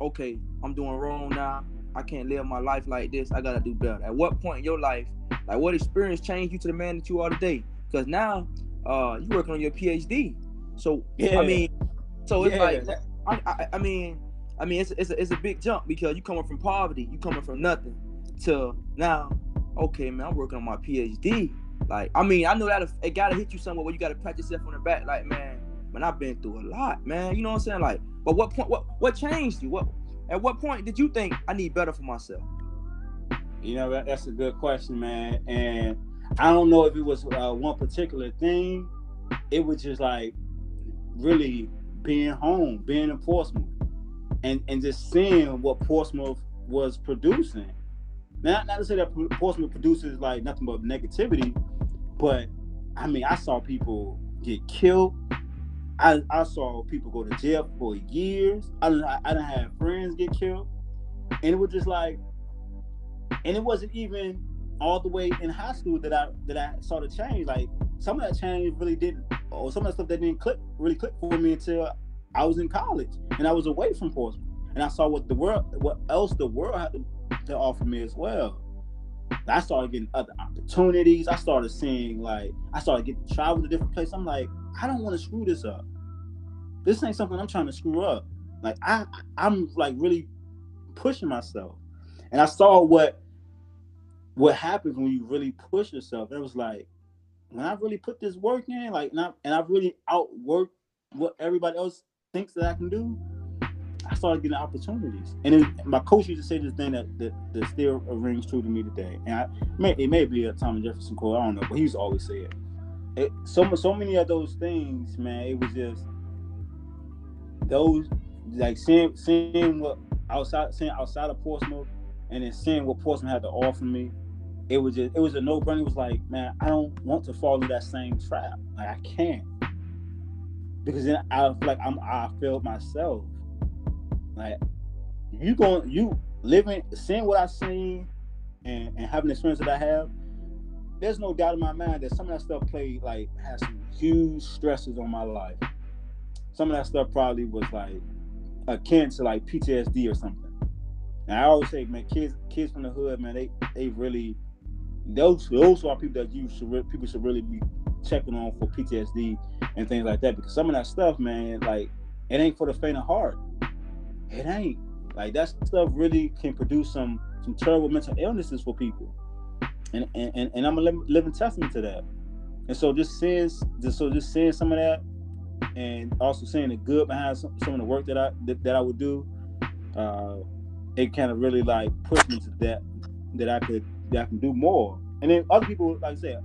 [SPEAKER 3] Okay, I'm doing wrong now. I can't live my life like this. I gotta do better. At what point in your life, like what experience changed you to the man that you are today? Because now, uh, you working on your PhD. So
[SPEAKER 5] Yeah.
[SPEAKER 3] I mean, so it's
[SPEAKER 5] Yeah.
[SPEAKER 3] like, I, I, I mean, I mean, it's it's a, it's a big jump because you coming from poverty, you coming from nothing to now. Okay, man, I'm working on my PhD. Like, I mean, I know that it gotta hit you somewhere where you gotta pat yourself on the back. Like, man, man, I've been through a lot, man. You know what I'm saying? Like, but what point? What what changed you? What at what point did you think I need better for myself?
[SPEAKER 5] You know, that's a good question, man. And I don't know if it was uh, one particular thing. It was just like really being home, being in Portsmouth, and and just seeing what Portsmouth was producing. Not not to say that Portsmouth produces like nothing but negativity, but I mean, I saw people get killed. I, I saw people go to jail for years. I didn't I didn't have friends get killed, and it was just like and it wasn't even all the way in high school that I that I saw the change. Like some of that change really didn't, or some of that stuff that didn't click really click for me until I was in college and I was away from Portsmouth, and I saw what the world, what else the world had to, to offer me as well. I started getting other opportunities. I started seeing like I started getting to travel to different places. I'm like, I don't want to screw this up. This ain't something I'm trying to screw up. Like I, I'm like really pushing myself, and I saw what what happens when you really push yourself. It was like when I really put this work in, like, and I, and I really outwork what everybody else thinks that I can do. I started getting opportunities, and then my coach used to say this thing that that, that still rings true to me today. And I, may, it may be a Thomas Jefferson quote, I don't know, but he used to always say it. It so so many of those things, man. It was just those like seeing seeing what outside seeing outside of Portsmouth, and then seeing what Portsmouth had to offer me it was just it was a no brainer. It was like, man, I don't want to fall into that same trap. Like I can't. Because then I feel like I'm I failed myself. Like you going you living seeing what I've seen and, and having the experience that I have, there's no doubt in my mind that some of that stuff played like has some huge stresses on my life. Some of that stuff probably was like akin to like PTSD or something. And I always say, man, kids kids from the hood, man, they they really those those are people that you should re- people should really be checking on for PTSD and things like that because some of that stuff, man, like it ain't for the faint of heart. It ain't like that stuff really can produce some some terrible mental illnesses for people, and and, and, I'm a living, testament to that. And so just seeing just so just seeing some of that, and also seeing the good behind some, some of the work that I that, that I would do, uh, it kind of really like pushed me to that that I could that I can do more. And then other people, like I said,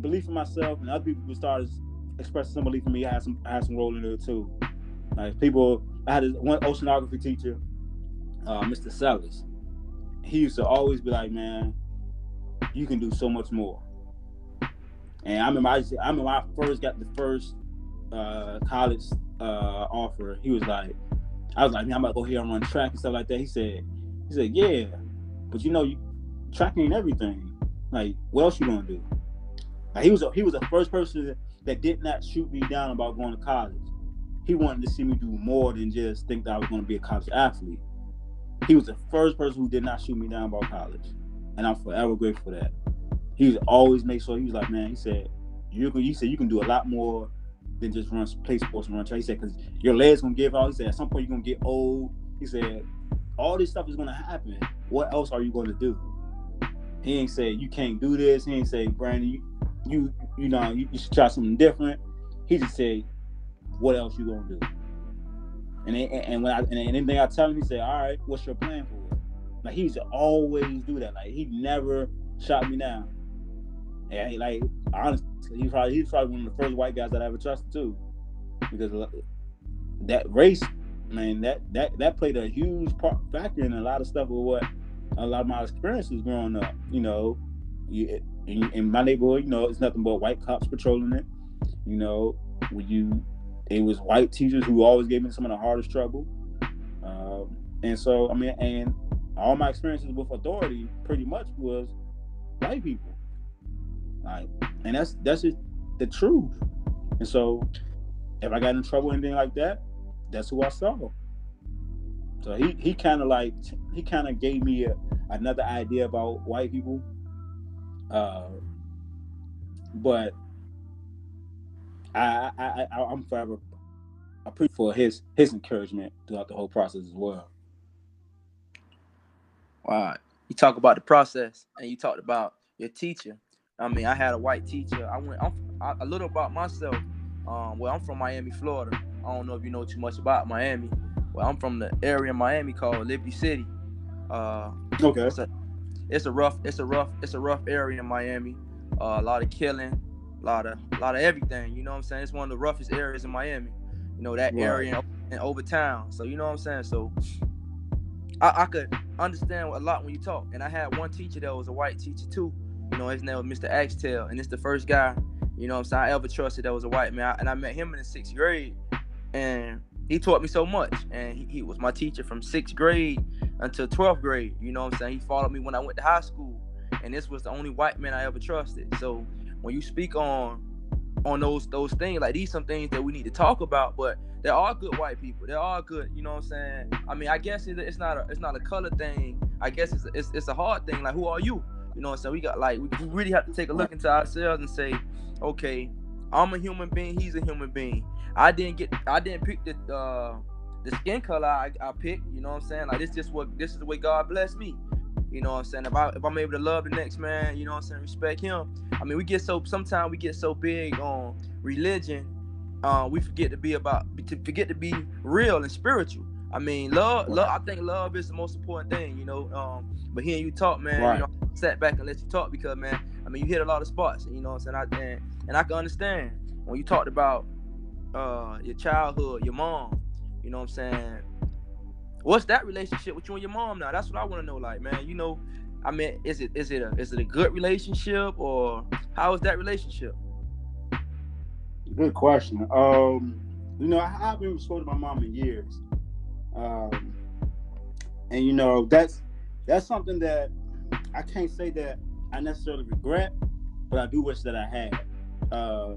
[SPEAKER 5] belief in myself, and other people started expressing some belief in me. I had some I had some role in it too. Like people, I had one oceanography teacher, uh, Mr. Sellers. He used to always be like, "Man, you can do so much more." And I remember I, to- I remember when I first got the first uh, college uh, offer. He was like, I was like, man, I'm about to go here and run track and stuff like that. He said, he said, yeah, but you know, you, track ain't everything. Like, what else you gonna do? Like, he was a, he was the first person that did not shoot me down about going to college. He wanted to see me do more than just think that I was to be a college athlete. He was the first person who did not shoot me down about college, and I'm forever grateful for that. He always make sure he was like, man, he said, you can, he said you can do a lot more than just run play sports and run track. He said because your legs gonna give out. He said at some point you're gonna get old. He said all this stuff is gonna happen. What else are you gonna do? He ain't say you can't do this. He ain't say Brandon, you you you know you, you should try something different. He just said, what else you gonna do? And and, and when I and anything I tell him, he say, all right, what's your plan for? Like he used to always do that. Like he never shot me down. Yeah, he, like honestly, he's probably he's probably one of the first white guys that I ever trusted too, because that race, man, that that that played a huge part factor in a lot of stuff with what a lot of my experiences growing up. You know, you, in, in my neighborhood, you know, it's nothing but white cops patrolling it. You know, when you it was white teachers who always gave me some of the hardest trouble. Um, and so, I mean, and all my experiences with authority pretty much was white people. Like, and that's that's just the truth. And so, if I got in trouble or anything like that, that's who I saw. So he he kind of like he kind of gave me a, another idea about white people. Uh, but I I, I I'm forever appreciative for his his encouragement throughout the whole process as well.
[SPEAKER 3] Wow, you talk about the process, and you talked about your teacher. I mean, I had a white teacher. I went I'm, I, a little about myself. Um, well, I'm from Miami, Florida. I don't know if you know too much about Miami. Well, I'm from the area in Miami called Liberty City. Uh,
[SPEAKER 5] okay.
[SPEAKER 3] It's a, it's a rough, it's a rough, it's a rough area in Miami. Uh, a lot of killing, a lot of, a lot of everything. You know what I'm saying? It's one of the roughest areas in Miami. You know that right. area in, in Overtown. So you know what I'm saying? So I, I could understand a lot when you talk. And I had one teacher that was a white teacher too you know, his name was Mr. Axtell, and it's the first guy, you know I'm saying, I ever trusted that was a white man. And I met him in the sixth grade, and he taught me so much. And he, he was my teacher from sixth grade until 12th grade. You know what I'm saying? He followed me when I went to high school. And this was the only white man I ever trusted. So when you speak on on those those things, like these some things that we need to talk about, but there are good white people. There are good, you know what I'm saying? I mean, I guess it's not a it's not a color thing. I guess it's a, it's, it's a hard thing. Like, who are you? You know what I'm saying? We got like we really have to take a look into ourselves and say, okay, I'm a human being, he's a human being. I didn't get I didn't pick the uh the skin color I, I picked, you know what I'm saying? Like this just what this is the way God blessed me. You know what I'm saying? If I if I'm able to love the next man, you know what I'm saying, respect him. I mean we get so sometimes we get so big on religion, uh, we forget to be about to forget to be real and spiritual. I mean, love, love. I think love is the most important thing, you know. Um, but hearing you talk, man, right. you know, sat back and let you talk because, man, I mean, you hit a lot of spots, you know what I'm saying? I, and, and I can understand when you talked about uh, your childhood, your mom, you know what I'm saying? What's that relationship with you and your mom now? That's what I want to know. Like, man, you know, I mean, is it is it a is it a good relationship or how is that relationship?
[SPEAKER 5] Good question. Um, you know, I haven't spoken to my mom in years. Um, and you know, that's that's something that I can't say that I necessarily regret, but I do wish that I had. Uh,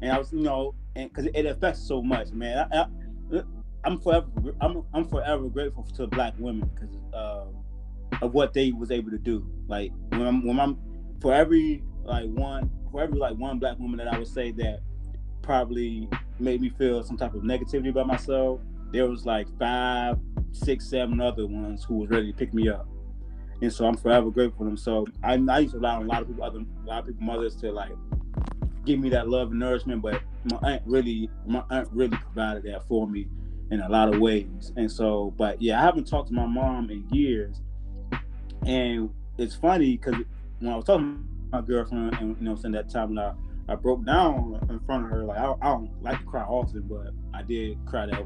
[SPEAKER 5] and I was, you know, and because it affects so much, man. I, am forever, I'm, I'm forever grateful to black women because uh, of what they was able to do. Like when I'm, when I'm, for every like one, for every like one black woman that I would say that probably made me feel some type of negativity about myself there was like five, six, seven other ones who was ready to pick me up. And so I'm forever grateful for them. So I, I used to rely on a lot of people, other a lot of people, mothers to like give me that love and nourishment. But my aunt really, my aunt really provided that for me in a lot of ways. And so, but yeah, I haven't talked to my mom in years. And it's funny because when I was talking to my girlfriend, and you know, saying that time when I, I broke down in front of her, like I, I don't like to cry often, but I did cry that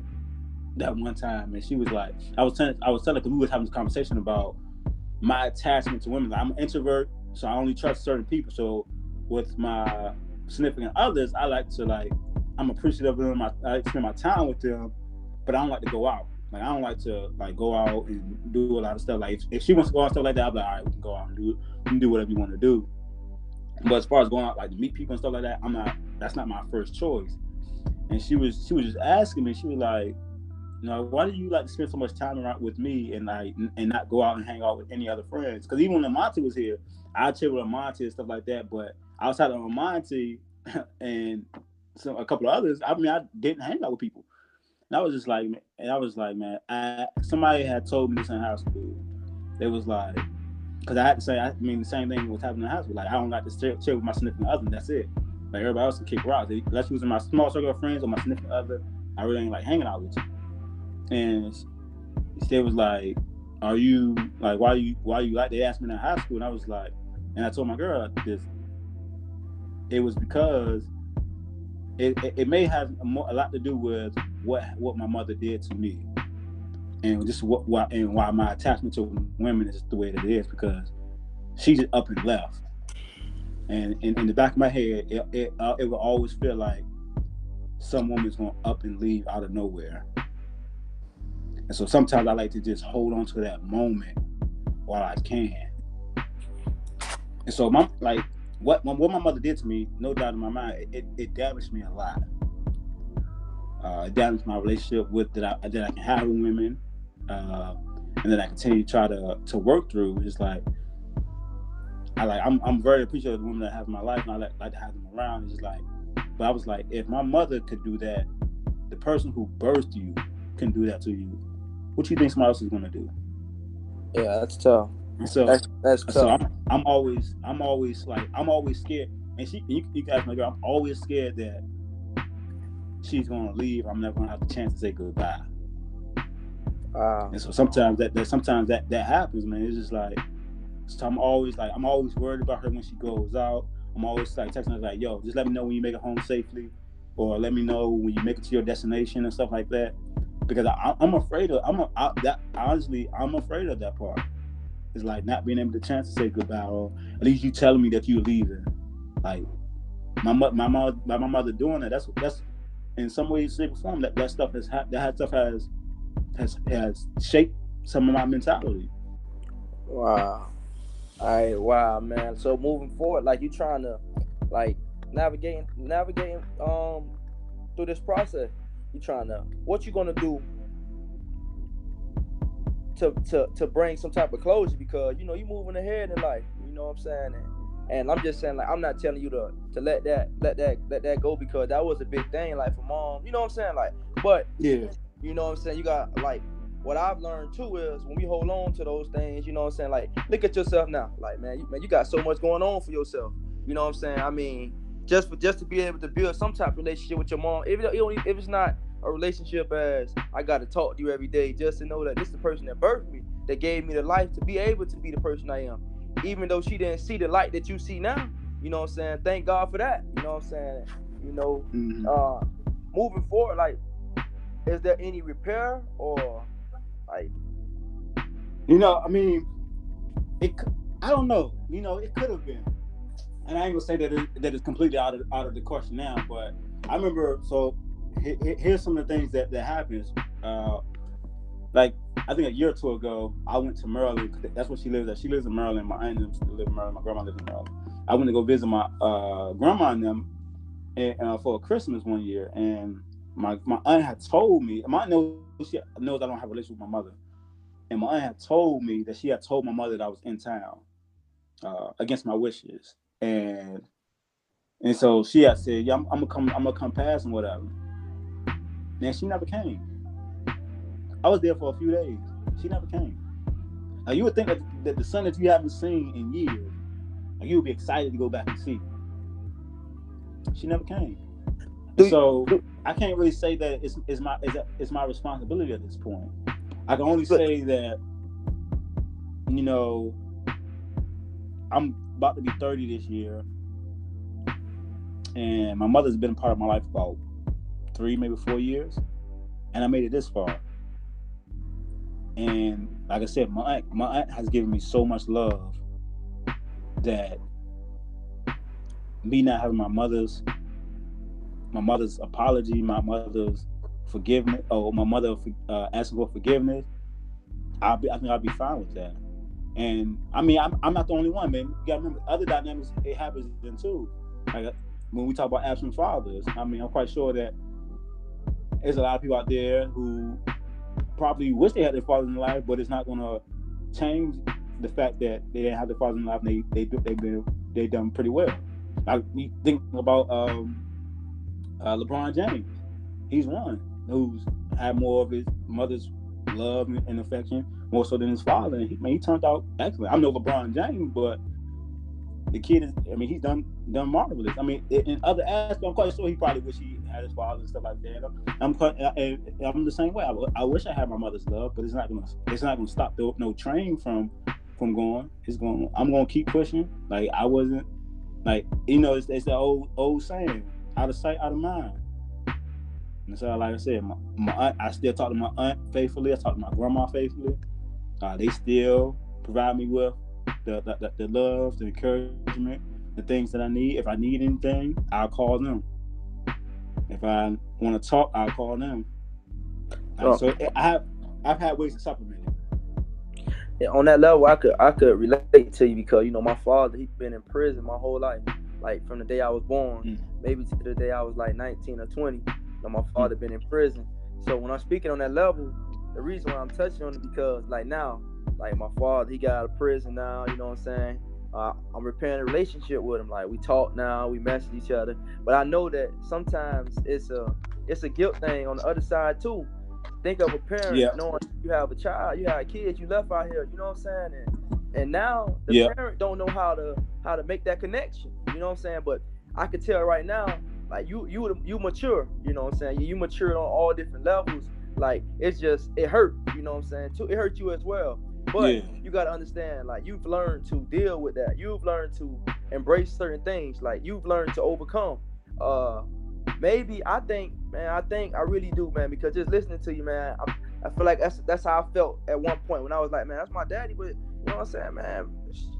[SPEAKER 5] that one time, and she was like, I was telling, I was telling, because we was having this conversation about my attachment to women. Like, I'm an introvert, so I only trust certain people. So with my significant others, I like to like, I'm appreciative of them. I, I spend my time with them, but I don't like to go out. Like I don't like to like go out and do a lot of stuff. Like if, if she wants to go out and stuff like that, be like, all right, we can go out and do do whatever you want to do. But as far as going out like to meet people and stuff like that, I'm not. That's not my first choice. And she was she was just asking me. She was like, you know, why do you like to spend so much time around with me and like and not go out and hang out with any other friends? Because even when Monty was here, I'd chill with Monty and stuff like that. But outside of Monty and some a couple of others, I mean, I didn't hang out with people. And I was just like, and I was like, man, I, somebody had told me this in high school. It was like, because I had to say, I mean, the same thing was happening in high school. Like, I don't like to chill, with my significant other, and that's it. Like everybody else can kick rocks. Unless you was in my small circle of friends or my significant other, I really ain't like hanging out with you. And she was like, "Are you like why you why you like?" They asked me in high school, and I was like, and I told my girl this. It was because it, it, may have a, more, a, lot to do with what what my mother did to me, and just what why and why my attachment to women is the way that it is because she just up and left and in, in the back of my head, it it, uh, it will always feel like some woman's gonna up and leave out of nowhere. And so sometimes I like to just hold on to that moment while I can. And so my like what what my mother did to me, no doubt in my mind, it, it damaged me a lot. Uh, it damaged my relationship with that I that I can have with women, uh, and then I continue to try to to work through. It's like I like I'm I'm very appreciative of the women that I have in my life and I like, like to have them around. It's just like but I was like, if my mother could do that, the person who birthed you can do that to you. What do you think somebody else is gonna do?
[SPEAKER 3] Yeah, that's tough.
[SPEAKER 5] So
[SPEAKER 3] that's, that's tough.
[SPEAKER 5] So I'm, I'm, always I'm always like I'm always scared. And she you, you can ask my girl, I'm always scared that she's gonna leave. I'm never gonna have the chance to say goodbye.
[SPEAKER 3] Wow.
[SPEAKER 5] And so sometimes that, that sometimes that that happens, man. It's just like so I'm always like, I'm always worried about her when she goes out. I'm always like texting her like, yo, just let me know when you make it home safely, or let me know when you make it to your destination and stuff like that. Because I, am afraid of, I'm a, I, that honestly, I'm afraid of that part. It's like not being able to chance to say goodbye, or at least you telling me that you're leaving. Like my my mother, my, my mother doing that. That's that's in some ways, shape, or form that that stuff has that stuff has has has shaped some of my mentality.
[SPEAKER 3] Wow. All right, wow, man. So moving forward, like you trying to like navigating navigating um through this process. You trying to what you gonna do to to to bring some type of closure because you know you're moving ahead in life. You know what I'm saying? And, and I'm just saying like I'm not telling you to to let that let that let that go because that was a big thing like for mom. You know what I'm saying? Like, but
[SPEAKER 5] yeah,
[SPEAKER 3] you know what I'm saying. You got like what I've learned too is when we hold on to those things, you know what I'm saying? Like, look at yourself now. Like, man, you, man, you got so much going on for yourself. You know what I'm saying? I mean, just for just to be able to build some type of relationship with your mom, if, it, if it's not a relationship as I got to talk to you every day, just to know that this is the person that birthed me, that gave me the life to be able to be the person I am. Even though she didn't see the light that you see now, you know what I'm saying? Thank God for that. You know what I'm saying? You know, mm-hmm. uh, moving forward, like, is there any repair or like
[SPEAKER 5] you know, I mean, it. I don't know. You know, it could have been, and I ain't gonna say that it, that it's completely out of out of the question now. But I remember. So here's some of the things that that happens. Uh, like I think a year or two ago, I went to Maryland. That's where she lives. At. She lives in Maryland. My aunt live in Maryland. My grandma lives in Maryland. I went to go visit my uh, grandma and them and, uh, for Christmas one year, and my my aunt had told me. My aunt knows she knows I don't have a relationship with my mother and my aunt had told me that she had told my mother that I was in town uh, against my wishes, and and so she had said, "Yeah, I'm, I'm, gonna come, I'm gonna come past and whatever." And she never came. I was there for a few days. She never came. Now you would think that, that the son that you haven't seen in years, you would be excited to go back and see. She never came. So I can't really say that it's, it's my it's, it's my responsibility at this point. I can only say that, you know, I'm about to be 30 this year, and my mother's been a part of my life about three, maybe four years, and I made it this far. And like I said, my aunt, my aunt has given me so much love that me not having my mother's my mother's apology, my mother's forgiveness, or my mother uh, asking for forgiveness, I'll be, I think I'll be fine with that. And I mean, I'm, I'm not the only one, man. You gotta remember other dynamics it happens then too. Like when we talk about absent fathers, I mean, I'm quite sure that there's a lot of people out there who probably wish they had their father in life, but it's not gonna change the fact that they didn't have their father in life. And they they they been they done pretty well. I think about um, uh, LeBron James. He's one who's had more of his mother's love and affection more so than his father. And he, man, he turned out excellent. I'm no LeBron James, but the kid is. I mean, he's done done marvelous. I mean, in other aspects, I'm quite sure he probably wish he had his father and stuff like that. I'm quite, I'm the same way. I, I wish I had my mother's love, but it's not gonna it's not gonna stop the, no train from from going. It's going. I'm gonna keep pushing. Like I wasn't. Like you know, it's, it's the old old saying, out of sight, out of mind. And so, like I said, my, my aunt, I still talk to my aunt faithfully. I talk to my grandma faithfully. Uh, they still provide me with the, the, the love, the encouragement, the things that I need. If I need anything, I'll call them. If I want to talk, I'll call them. Oh. So I have I've had ways to supplement it.
[SPEAKER 3] Yeah, on that level, I could I could relate to you because you know my father he's been in prison my whole life, like from the day I was born, mm. maybe to the day I was like 19 or 20. You know, my father mm. been in prison. So when I'm speaking on that level, the reason why I'm touching on it because like now, like my father, he got out of prison now. You know what I'm saying? Uh, I'm repairing a relationship with him. Like we talk now, we message each other. But I know that sometimes it's a it's a guilt thing on the other side too. Think of a parent yeah. knowing you have a child, you have kids, you left out here. You know what I'm saying? And and now the yeah. parent don't know how to how to make that connection. You know what I'm saying? But I can tell right now, like you you you mature. You know what I'm saying? You, you matured on all different levels like it's just it hurt, you know what I'm saying? Too, it hurt you as well. But yeah. you gotta understand, like you've learned to deal with that. You've learned to embrace certain things. Like you've learned to overcome. Uh, maybe I think, man, I think I really do, man, because just listening to you, man, I, I feel like that's that's how I felt at one point when I was like, man, that's my daddy, but you know what I'm saying, man,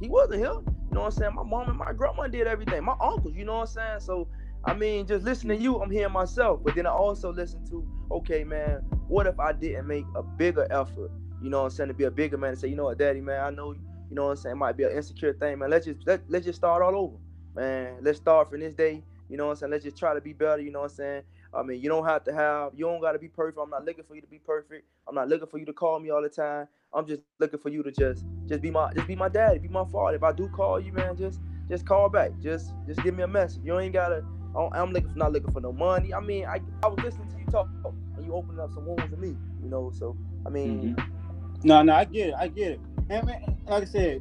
[SPEAKER 3] he wasn't here. You know what I'm saying? My mom and my grandma did everything. My uncles, you know what I'm saying? So I mean, just listening to you, I'm hearing myself. But then I also listen to, okay, man, what if I didn't make a bigger effort? You know what I'm saying? To be a bigger man and say, you know what, daddy, man, I know, you know what I'm saying, it might be an insecure thing, man. Let's just let, let's just start all over. Man, let's start from this day. You know what I'm saying? Let's just try to be better, you know what I'm saying? I mean, you don't have to have, you don't gotta be perfect. I'm not looking for you to be perfect. I'm not looking for you to call me all the time. I'm just looking for you to just just be my just be my daddy, be my father. If I do call you, man, just just call back. Just just give me a message. You ain't gotta I'm looking for, not looking for no money. I mean, I, I was listening to you talk, and you opened up some wounds in me. You know, so I mean,
[SPEAKER 5] mm-hmm. No, no, I get it, I get it. And man, like I said,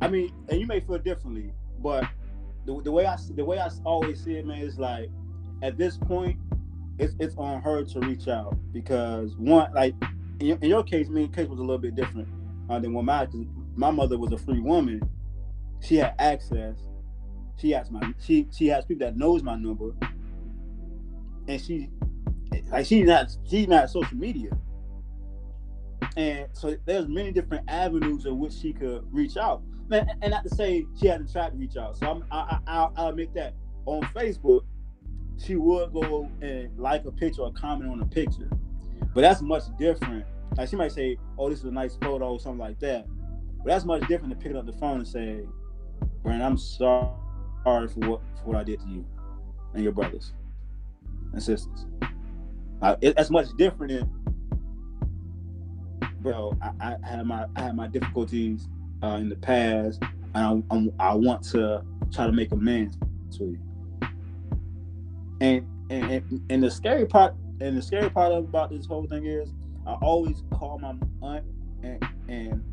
[SPEAKER 5] I mean, and you may feel differently, but the, the way I the way I always see it, man, is like at this point, it's it's on her to reach out because one, like in your, in your case, me case was a little bit different uh, than what my my mother was a free woman. She had access she has my she she has people that knows my number, and she like she's not she's not social media, and so there's many different avenues in which she could reach out. Man, and not to say she hasn't tried to reach out. So I'm, I, I I'll admit that on Facebook, she would go and like a picture or comment on a picture, but that's much different. Like she might say, "Oh, this is a nice photo" or something like that. But that's much different than picking up the phone and say, "Brandon, I'm sorry." for what for what I did to you and your brothers and sisters. It, that's much different than, bro. I, I had my I had my difficulties uh, in the past, and I, I'm, i want to try to make amends to you. And, and and the scary part and the scary part about this whole thing is I always call my aunt and and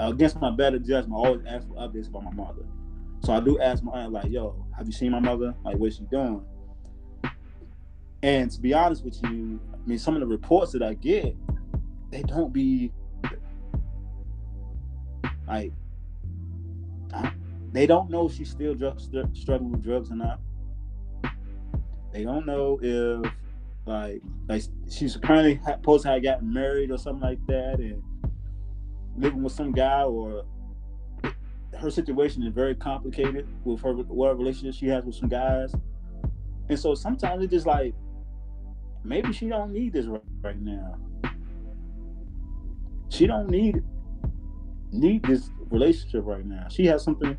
[SPEAKER 5] against my better judgment, I always ask for updates about my mother. So I do ask my aunt, like, yo, have you seen my mother? Like, what's she doing? And to be honest with you, I mean, some of the reports that I get, they don't be like, they don't know if she's still drug, struggling with drugs or not. They don't know if like like she's apparently supposed to gotten married or something like that and living with some guy or her situation is very complicated with her what relationship she has with some guys, and so sometimes it's just like maybe she don't need this right, right now. She don't need need this relationship right now. She has something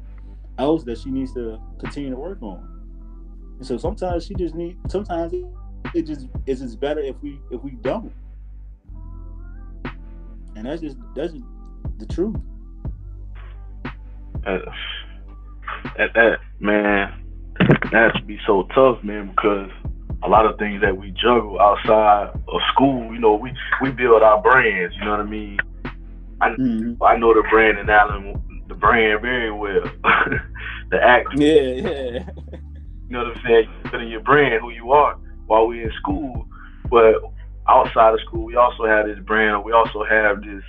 [SPEAKER 5] else that she needs to continue to work on. And so sometimes she just need sometimes it just is just better if we if we don't. And that's just that's just the truth.
[SPEAKER 4] Uh, that, that man, that to be so tough, man, because a lot of things that we juggle outside of school, you know, we we build our brands. You know what I mean? I
[SPEAKER 5] Mhm.
[SPEAKER 4] I know the Brandon Allen, the brand very well. the act,
[SPEAKER 5] Yeah, yeah.
[SPEAKER 4] you know what I'm saying? You put in your brand, who you are, while we're in school. But outside of school, we also have this brand. We also have this,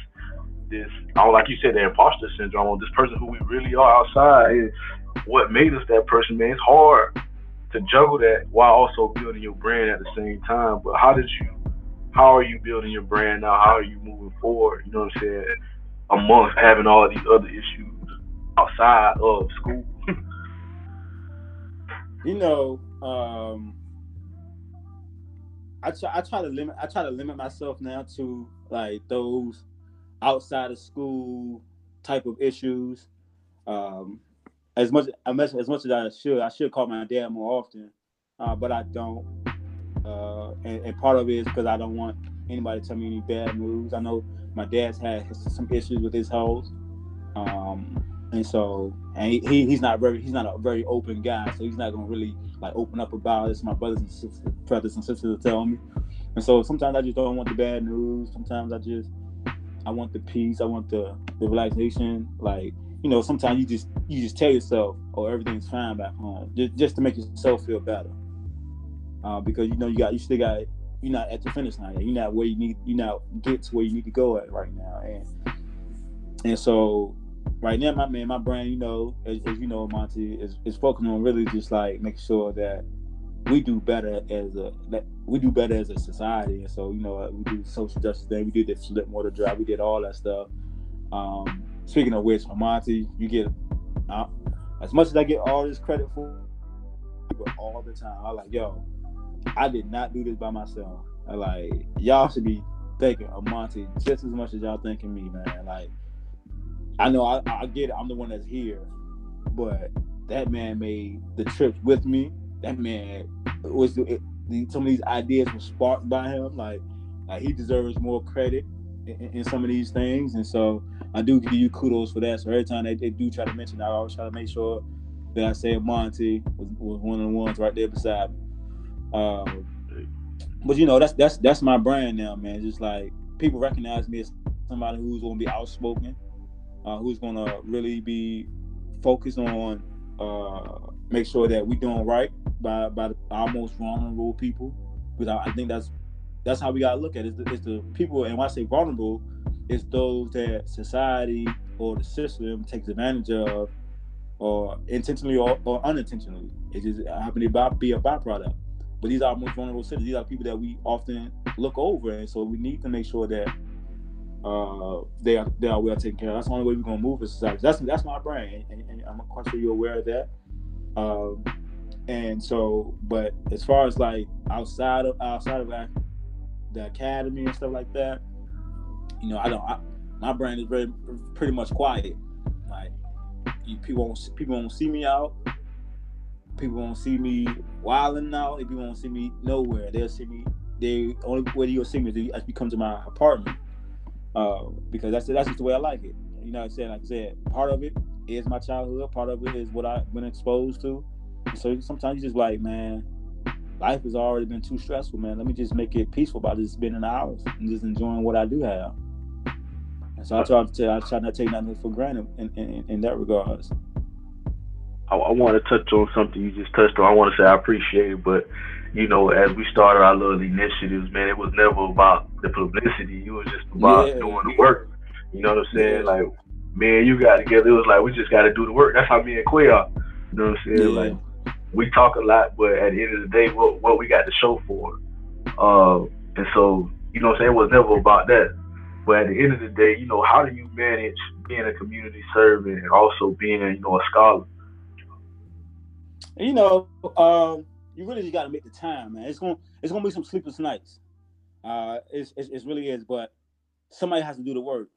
[SPEAKER 4] this, oh, like you said, the imposter syndrome. This person who we really are outside is what made us that person. Man, it's hard to juggle that while also building your brand at the same time. But how did you? How are you building your brand now? How are you moving forward? You know what I'm saying? Amongst having all these other issues outside of school.
[SPEAKER 5] you know, um, I try I try to limit I try to limit myself now to like those outside of school type of issues. Um, as much as as much as I should, I should call my dad more often, uh, but I don't. Uh, and, and part of it is because I don't want anybody to tell me any bad news. I know my dad's had some issues with his hoes, um, and so and he, he he's not very he's not a very open guy, so he's not gonna really like open up about it. So my brothers and sisters, brothers and sisters tell me, and so sometimes I just don't want the bad news. Sometimes I just I want the peace. I want the the relaxation. Like you know, sometimes you just you just tell yourself, "Oh, everything's fine back home," just, just to make yourself feel better. Uh, because you know you got you still got you're not at the finish line. yet. You're not where you need. You're not get to where you need to go at right now. And and so right now, my man, my brain, you know, as, as you know, Monty is is focusing on really just like making sure that we do better as a we do better as a society. And so you know, we do social justice thing. We did the Flint water drive. We did all that stuff. Um, speaking of which, Monty, you get uh, as much as I get all this credit for people all the time. I like, yo, I did not do this by myself. I like, y'all should be thanking Monty just as much as y'all thanking me, man. Like, I know I, I get it. I'm the one that's here, but that man made the trips with me. That man was it, some of these ideas were sparked by him. Like, like he deserves more credit in, in some of these things, and so I do give you kudos for that. So every time they, they do try to mention, I always try to make sure that I say Monty was, was one of the ones right there beside me. Um, but you know, that's that's that's my brand now, man. Just like people recognize me as somebody who's gonna be outspoken, uh, who's gonna really be focused on uh, make sure that we're doing right by by the, our most vulnerable people. Because I, I think that's that's how we gotta look at it. It's the, it's the people, and when I say vulnerable, it's those that society or the system takes advantage of, or intentionally or, or unintentionally. It just happen to be a byproduct. But these are our most vulnerable citizens. These are people that we often look over, and so we need to make sure that uh, they are they are well taken care of. That's the only way we're gonna move as society. That's that's my brain, and, and, I'm quite sure you're aware of that. Um, and so, but as far as like outside of outside of the academy and stuff like that, you know, I don't. I, my brand is very pretty much quiet. Like you, people won't people won't see me out. People won't see me wilding out. People won't see me nowhere. They'll see me. They only way you'll see me is if you come to my apartment. Uh, because that's that's just the way I like it. You know, what I'm saying, like I said, part of it is my childhood. Part of it is what I've been exposed to. So sometimes you just like, man, life has already been too stressful, man. Let me just make it peaceful by just spending hours and just enjoying what I do have. So I try to I try not to take nothing for granted in, in, in that regards.
[SPEAKER 4] I, I want to touch on something you just touched on. I want to say I appreciate it, but you know, as we started our little initiatives, man, it was never about the publicity. It was just about
[SPEAKER 5] Yeah.
[SPEAKER 4] doing the work. You know what I'm saying?
[SPEAKER 5] Yeah.
[SPEAKER 4] Like, man, you got together. It was like we just got to do the work. That's how me and Quay are. You know what I'm saying?
[SPEAKER 5] Yeah.
[SPEAKER 4] Like, we talk a lot, but at the end of the day, what what we got to show for it. Uh, and so, you know what I'm saying? It was never about that. But at the end of the day, you know, how do you manage being a community servant and also being, you know, a scholar?
[SPEAKER 5] You know, um, you really just got to make the time, man. It's gonna it's gonna be some sleepless nights. Uh, it's, it's it really is, but somebody has to do the work.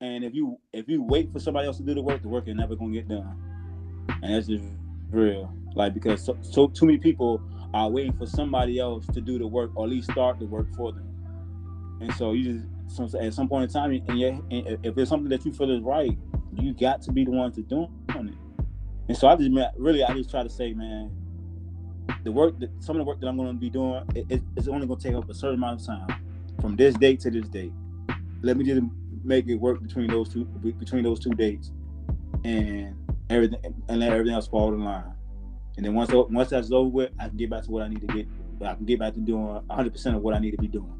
[SPEAKER 5] And if you if you wait for somebody else to do the work, the work is never gonna get done. And that's just real. Like because so, so too many people are waiting for somebody else to do the work or at least start the work for them. And so you just so at some point in time, and yeah, if it's something that you feel is right, you got to be the one to do it. And so I just really I just try to say, man, the work that some of the work that I'm going to be doing, it, it's only going to take up a certain amount of time from this date to this date. Let me just make it work between those two between those two dates, and everything and let everything else fall in line. And then once once that's over with, I can get back to what I need to get. I can get back to doing 100 percent of what I need to be doing.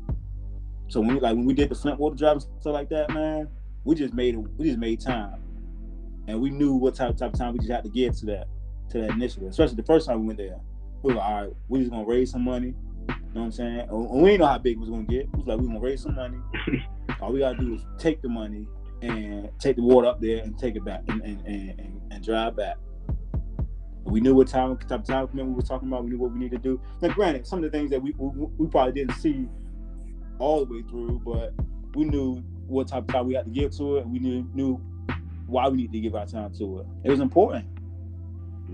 [SPEAKER 5] So when we, like when we did the Flint water drive and stuff like that, man, we just made we just made time, and we knew what type type of time we just had to give to that to that initiative. Especially the first time we went there, we were like, all right, we just gonna raise some money. You know what I'm saying? And we didn't know how big it was gonna get. It was like we gonna raise some money. all we gotta do is take the money and take the water up there and take it back and and, and, and drive back. We knew what time type of time commitment we were talking about. We knew what we needed to do. Now, granted, some of the things that we we, we probably didn't see all the way through, but we knew what type of time we had to give to it. And we knew knew why we need to give our time to it. It was important.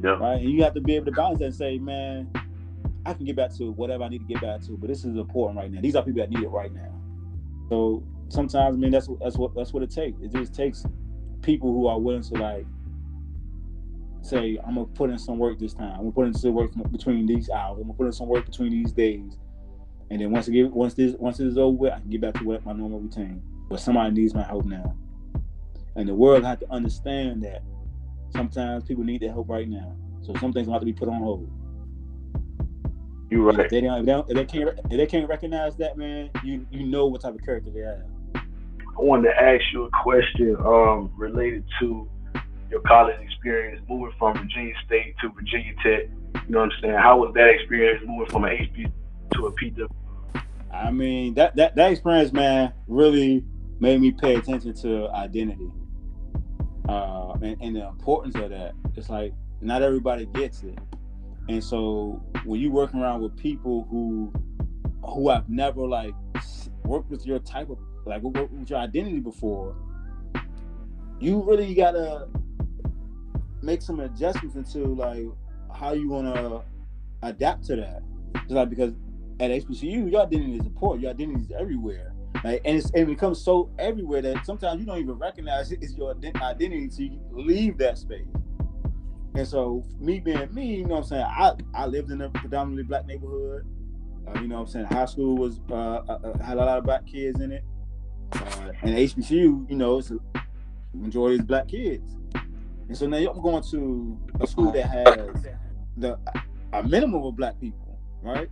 [SPEAKER 4] Yeah.
[SPEAKER 5] Right. And you have to be able to balance that and say, man, I can get back to whatever I need to get back to, but this is important right now. These are people that need it right now. So sometimes, I mean, that's that's what that's what it takes. It just takes people who are willing to like say, I'm gonna put in some work this time. I'm gonna put in some work between these hours. I'm gonna put in some work between these days. And then once again, once this once this is over with, I can get back to what my normal routine. But somebody needs my help now. And the world has to understand that sometimes people need their help right now. So some things have to be put on hold.
[SPEAKER 4] You're right.
[SPEAKER 5] If they, don't, if they, don't, if they can't if they can't recognize that, man, you you know what type of character they have.
[SPEAKER 4] I wanted to ask you a question um, related to your college experience moving from Virginia State to Virginia Tech. You know what I'm saying? How was that experience moving from an HB to a PW?
[SPEAKER 5] I mean, that, that, that experience, man, really made me pay attention to identity uh, and, and the importance of that. It's like not everybody gets it. And so when you working around with people who who have never like worked with your type of like worked with your identity before, you really gotta make some adjustments into like how you wanna adapt to that. Just like because at HBCU, your identity is important. Your identity is everywhere. Like, and, it's, it becomes so everywhere that sometimes you don't even recognize it is your identity to leave that space. And so, me being me, you know what I'm saying? I, I lived in a predominantly black neighborhood. Uh, you know what I'm saying? High school was uh, uh, uh had a lot of black kids in it. Uh, and HBCU, you know, it's a majority of black kids. And so now I'm going to a school that has the a minimum of black people, right?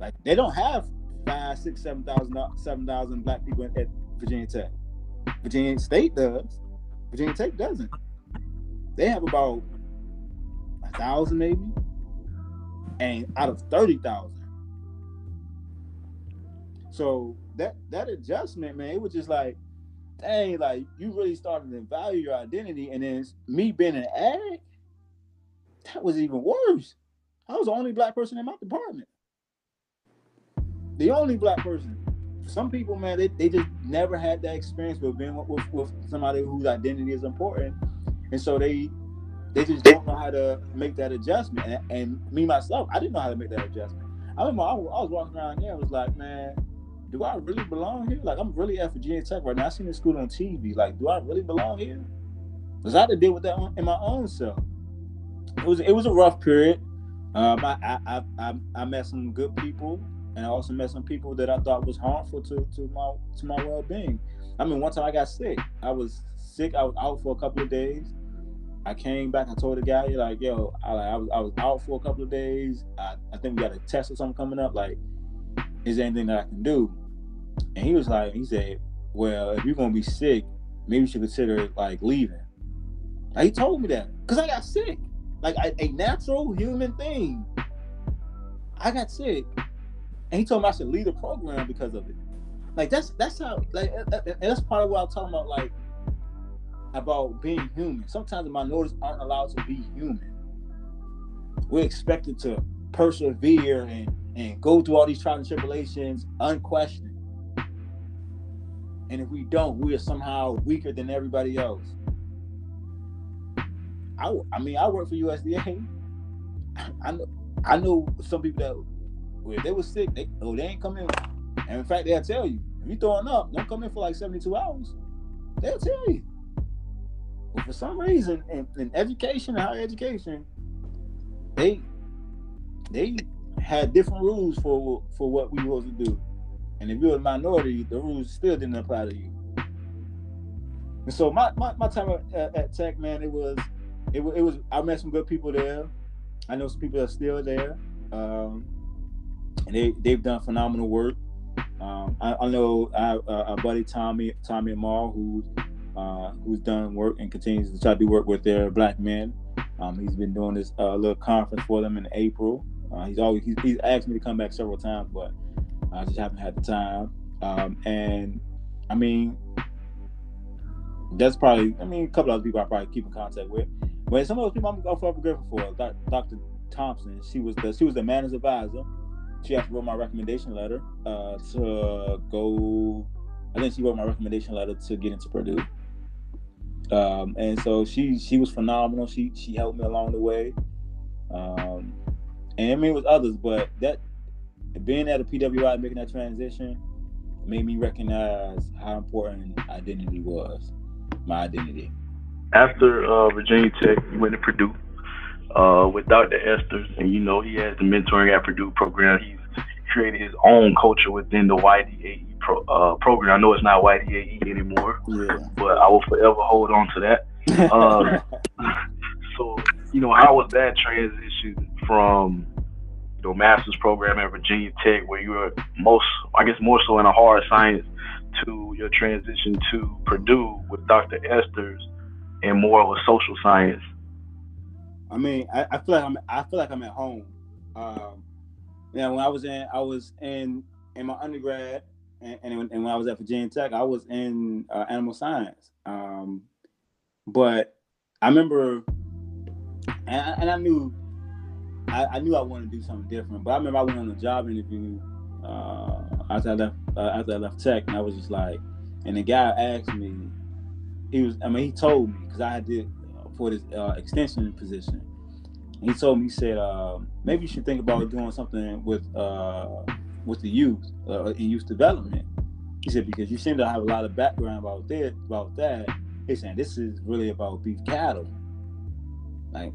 [SPEAKER 5] Like they don't have five, six, seven thousand, uh, seven thousand black people at Virginia Tech. Virginia State does. Virginia Tech doesn't. They have about a thousand maybe, and out of thirty thousand. So that that adjustment, man, it was just like, dang, like you really started to value your identity, and then me being an addict, that was even worse. I was the only black person in my department the only black person. Some people, man, they, they just never had that experience with being with, with, with somebody whose identity is important, and so they they just don't know how to make that adjustment. And, and me myself, I didn't know how to make that adjustment. I remember I, I was walking around there, and was like, man, do I really belong here? Like I'm really at Virginia Tech right now. I seen this school on TV. Like, do I really belong here? Because I had to deal with that in my own self. It was it was a rough period. Um, I, I I I met some good people and I also met some people that I thought was harmful to to my to my well being. I mean, one time I got sick. I was sick. I was out for a couple of days. I came back. I told the guy like, "Yo, I, I was I was out for a couple of days. I, I think we got a test or something coming up. Like, is there anything that I can do?" And he was like, he said, "Well, if you're gonna be sick, maybe you should consider like leaving." Like, he told me that because I got sick, like a, a natural human thing. I got sick, and he told me I should leave the program because of it. Like that's that's how like that's part of what I'm talking about, like about being human. Sometimes minorities aren't allowed to be human. We're expected to persevere and and go through all these trials and tribulations unquestioned. and if we don't, we are somehow weaker than everybody else. I, I mean, I work for USDA. I know, I know some people that, well, they were sick, they, oh, they ain't coming. And in fact, they'll tell you, if you throwing up, don't come in for like 72 hours. They'll tell you. But for some reason, in, in education higher education, they they had different rules for for what we were supposed to do. And if you're a minority, the rules still didn't apply to you. And so my, my, my time at, at Tech, man, it was it, it was I met some good people there. I know some people are still there, um, and they they've done phenomenal work. Um, I, I, know our, our, buddy Tommy Tommy Amar, who uh, who's done work and continues to try to do work with their black men. Um, he's been doing this uh, little conference for them in April. Uh, he's always he's, he's, asked me to come back several times, but I just haven't had the time. Um, and I mean, that's probably I mean a couple other people I probably keep in contact with. But some of those people I'm, I'm grateful for. Dr. Thompson, she was the she was the manager's advisor. She actually wrote my recommendation letter uh, to go. I think she wrote my recommendation letter to get into Purdue. Um, and so she she was phenomenal. She she helped me along the way. Um, and I mean it was others, but that being at a PWI making that transition made me recognize how important identity was. My identity.
[SPEAKER 4] After uh, Virginia Tech, you went to Purdue uh, with Dr. Esters, and you know he has the mentoring at Purdue program. He's created his own culture within the YDAE pro, uh, program. I know it's not YDAE anymore, yeah. but I will forever hold on to that. Um, so, you know, how was that transition from the master's program at Virginia Tech, where you were most, I guess, more so in a hard science, to your transition to Purdue with Dr. Esters and more of a social science?
[SPEAKER 5] I mean, I, I feel like I'm, I feel like I'm at home. Um, yeah, when I was in, I was in in my undergrad, and, and, and when I was at Virginia Tech, I was in uh, animal science. Um, but I remember, and I, and I knew, I, I, knew I wanted to do something different. But I remember I went on a job interview uh, after I left uh, after I left Tech, and I was just like, and the guy asked me, he was, I mean, he told me because I did for this uh, extension position he told me he said uh, maybe you should think about doing something with uh, with the youth uh, in youth development. He said because you seem to have a lot of background about that about that. He's saying this is really about beef cattle. Like,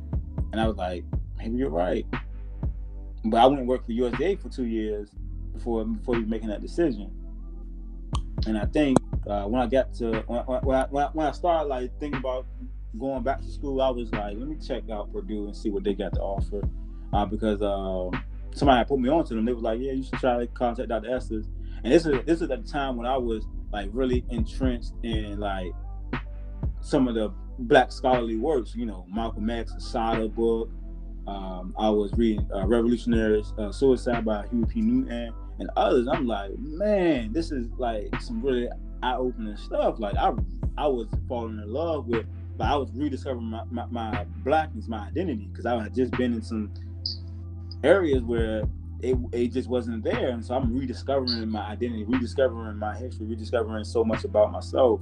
[SPEAKER 5] and I was like, maybe you're right. But I and worked for USDA for two years before before even making that decision. And I think uh, when I got to when, when, I, when I started like thinking about going back to school, I was like, let me check out Purdue and see what they got to offer. Uh, because um, somebody had put me on to them. They was like, yeah, you should try to contact Dr. Esters. And this is this is at the time when I was like really entrenched in like some of the black scholarly works, you know, Malcolm X, Sada book. Um, I was reading uh, Revolutionary uh, Suicide by Huey P. Newton and others. I'm like, man, this is like some really eye-opening stuff. Like I, I was falling in love with but I was rediscovering my, my, my blackness, my identity, because I had just been in some areas where it, it just wasn't there. And so I'm rediscovering my identity, rediscovering my history, rediscovering so much about myself.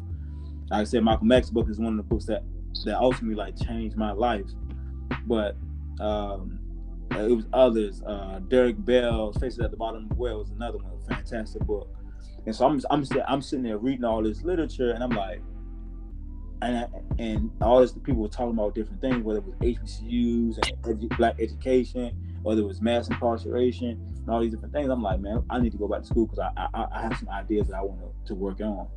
[SPEAKER 5] Like I said, Malcolm X book is one of the books that that ultimately like changed my life. But um, it was others. Uh, Derek Bell's Faces at the Bottom of the Well was another one, fantastic book. And so I'm I'm I'm sitting there reading all this literature, and I'm like, and I, and all this people were talking about different things, whether it was HBCUs and edu- black education, whether it was mass incarceration and all these different things. I'm like, man, I need to go back to school because I, I, I have some ideas that I want to, to work on.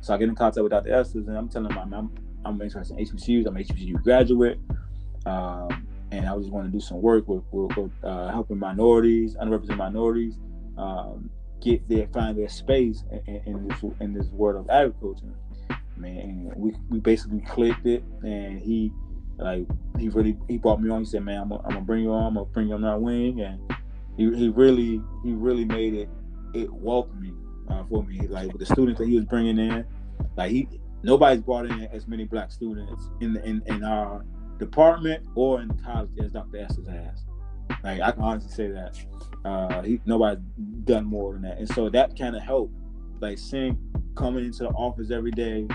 [SPEAKER 5] So I get in contact with Dr. Esters and I'm telling him I'm, I'm interested in HBCUs. I'm an HBCU graduate. Um, and I just want to do some work with, with, with uh, helping minorities, underrepresented minorities, um, get their find their space in, in, this in this world of agriculture man. we we basically clicked it, and he like he really he brought me on. He said, "Man, I'm gonna, bring you on. I'm gonna bring you on that wing," and he, he really he really made it it welcoming uh, for me. Like the students that he was bringing in, like he nobody's brought in as many black students in the, in in our department or in college as Dr. Esters has. Like I can honestly say that uh, he nobody's done more than that, and so that kind of helped like seeing coming into the office every day,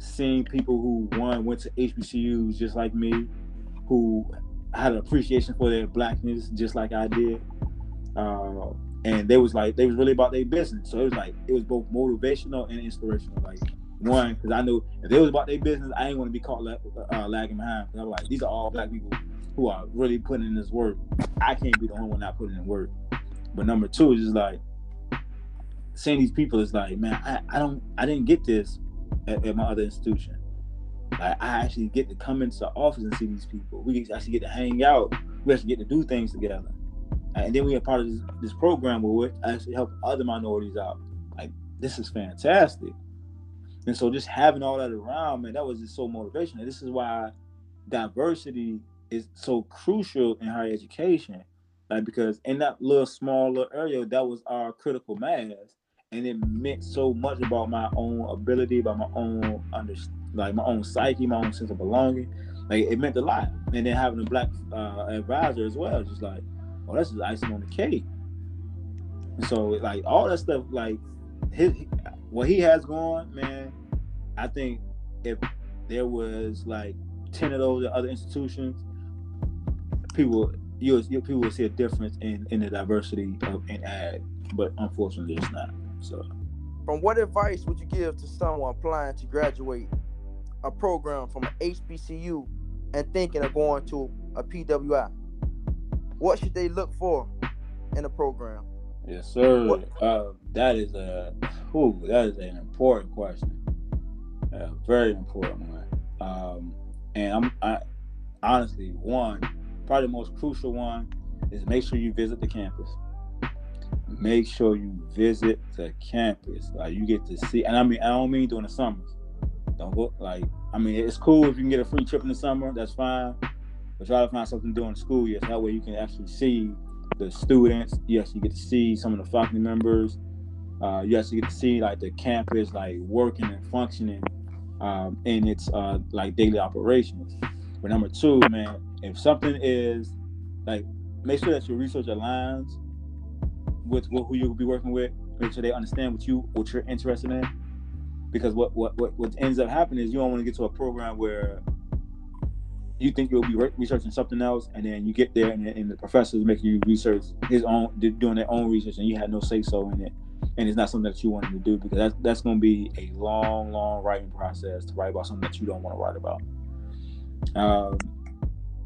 [SPEAKER 5] seeing people who one went to HBCUs just like me, who had an appreciation for their blackness just like I did. Uh, and they was like they was really about their business. So it was like it was both motivational and inspirational. Like one, because I knew if it was about their business, I ain't want to be caught uh, lagging behind. I was like, these are all black people who are really putting in this work. I can't be the only one not putting in work. But number two is just like seeing these people is like, man, I, I don't I didn't get this at, at my other institution. Like I actually get to come into the office and see these people. We actually get to hang out. We actually get to do things together. And then we are part of this, this program where we actually help other minorities out. Like this is fantastic. And so just having all that around, man, that was just so motivational. This is why diversity is so crucial in higher education. Like because in that little small little area, that was our critical mass. And it meant so much about my own ability, about my own under like my own psyche, my own sense of belonging. Like it meant a lot. And then having a black uh, advisor as well, just like, oh, that's just icing on the cake. So like all that stuff, like his what he has going, man, I think if there was like ten of those other institutions, people you people will see a difference in in the diversity of in ag, but unfortunately, it's not. So,
[SPEAKER 3] from what advice would you give to someone applying to graduate a program from HBCU and thinking of going to a PWI? What should they look for in a program?
[SPEAKER 5] Yes, sir. Uh, that is a that is an important question. A very important one. Um, and I'm I, honestly one probably the most crucial one is make sure you visit the campus. Make sure you visit the campus. Like you get to see, and I mean I don't mean during the summers. Don't go like I mean it's cool if you can get a free trip in the summer. That's fine. But try to find something during the school years. That way you can actually see the students. Yes, you get to see some of the faculty members. Uh, you actually get to see like the campus like working and functioning um, in its uh, like daily operations. But number two, man, if something is like, make sure that your research aligns with, with who you'll be working with. Make sure they understand what you what you're interested in. Because what what what, what ends up happening is you don't want to get to a program where you think you'll be re- researching something else, and then you get there, and, and the professor is making you research his own, doing their own research, and you had no say so in it, and it's not something that you wanted to do because that's that's going to be a long, long writing process to write about something that you don't want to write about. Um,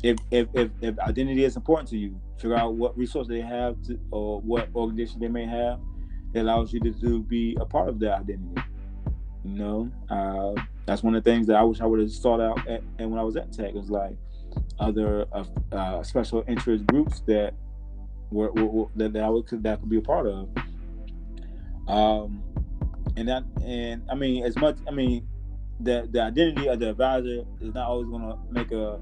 [SPEAKER 5] if, if, if, if identity is important to you, figure out what resources they have to, or what organization they may have that allows you to, to be a part of their identity. You know, uh, that's one of the things that I wish I would have sought out at, and when I was at Tech it was like other uh, uh, special interest groups that were, were, were, that, that I would that could be a part of. Um, and that and I mean as much I mean the the identity of the advisor is not always going to make a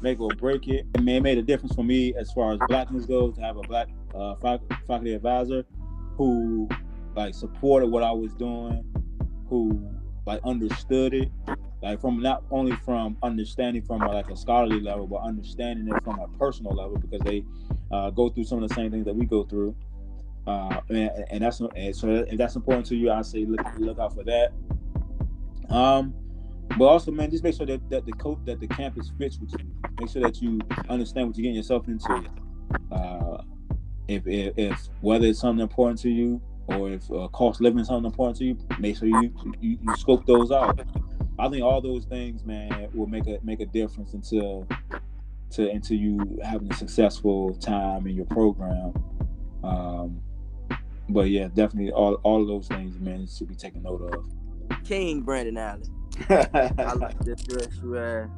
[SPEAKER 5] make or break it. It made a difference for me as far as blackness goes to have a black uh, faculty advisor who like supported what I was doing, who like understood it, like from not only from understanding from a, like a scholarly level, but understanding it from a personal level because they uh, go through some of the same things that we go through. Uh, and, and that's and so if that's important to you, I say look look out for that. Um, but also, man, just make sure that, that the coach that the campus fits with you. Make sure that you understand what you're getting yourself into. Uh, if, if, if whether it's something important to you or if uh, cost living is something important to you, make sure you, you you scope those out. I think all those things, man, will make a make a difference until to into you having a successful time in your program. Um, but yeah, definitely all all of those things, man, should be taken note of.
[SPEAKER 3] King Brandon Allen. I like this dress you had.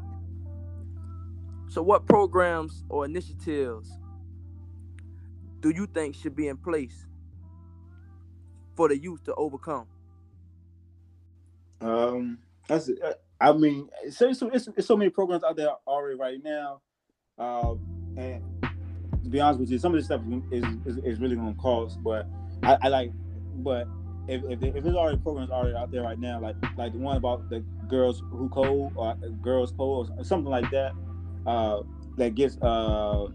[SPEAKER 3] So, what programs or initiatives do you think should be in place for the youth to overcome?
[SPEAKER 5] Um, that's. I mean, it's, it's, it's so many programs out there already right now, um, and to be honest with you, some of this stuff is is, is really going to cost. But I, I like, but if, if, if there's already programs already out there right now, like like the one about the girls who code or girls code or something like that, uh, that gets uh,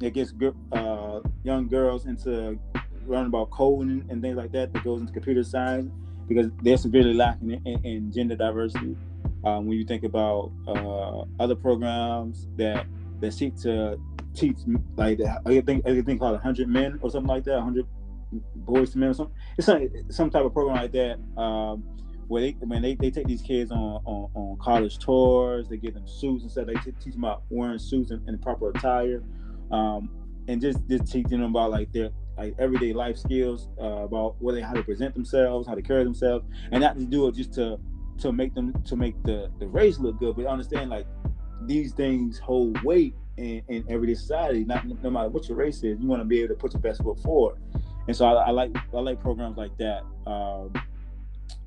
[SPEAKER 5] that gets uh, young girls into learn about coding and things like that that goes into computer science because they're severely lacking in, in, in gender diversity. Um, when you think about uh, other programs that that seek to teach like I think I think called 100 men or something like that, 100 boys to men or something. It's some some type of program like that. Um, where they when they, they take these kids on, on, on college tours, they give them suits and stuff. They t- teach them about wearing suits and, and proper attire, um, and just just teaching them about like their like everyday life skills uh, about whether how to present themselves, how to carry themselves, and not to do it just to to make them to make the the race look good, but understand like these things hold weight in, in everyday society. Not no matter what your race is, you want to be able to put your best foot forward. And so I, I like I like programs like that. Um,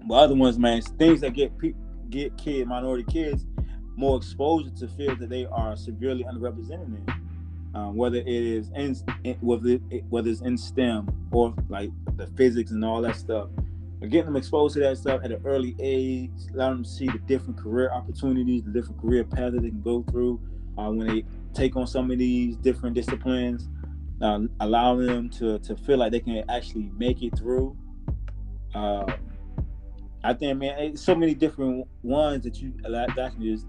[SPEAKER 5] but other ones, man, things that get pe- get kid minority kids more exposure to fields that they are severely underrepresented in um, whether it is in, whether it, whether it's in STEM or like the physics and all that stuff. But getting them exposed to that stuff at an early age, allowing them to see the different career opportunities, the different career paths that they can go through uh, when they take on some of these different disciplines, uh, allowing them to to feel like they can actually make it through. Uh, I think, man, so many different ones that you that I can just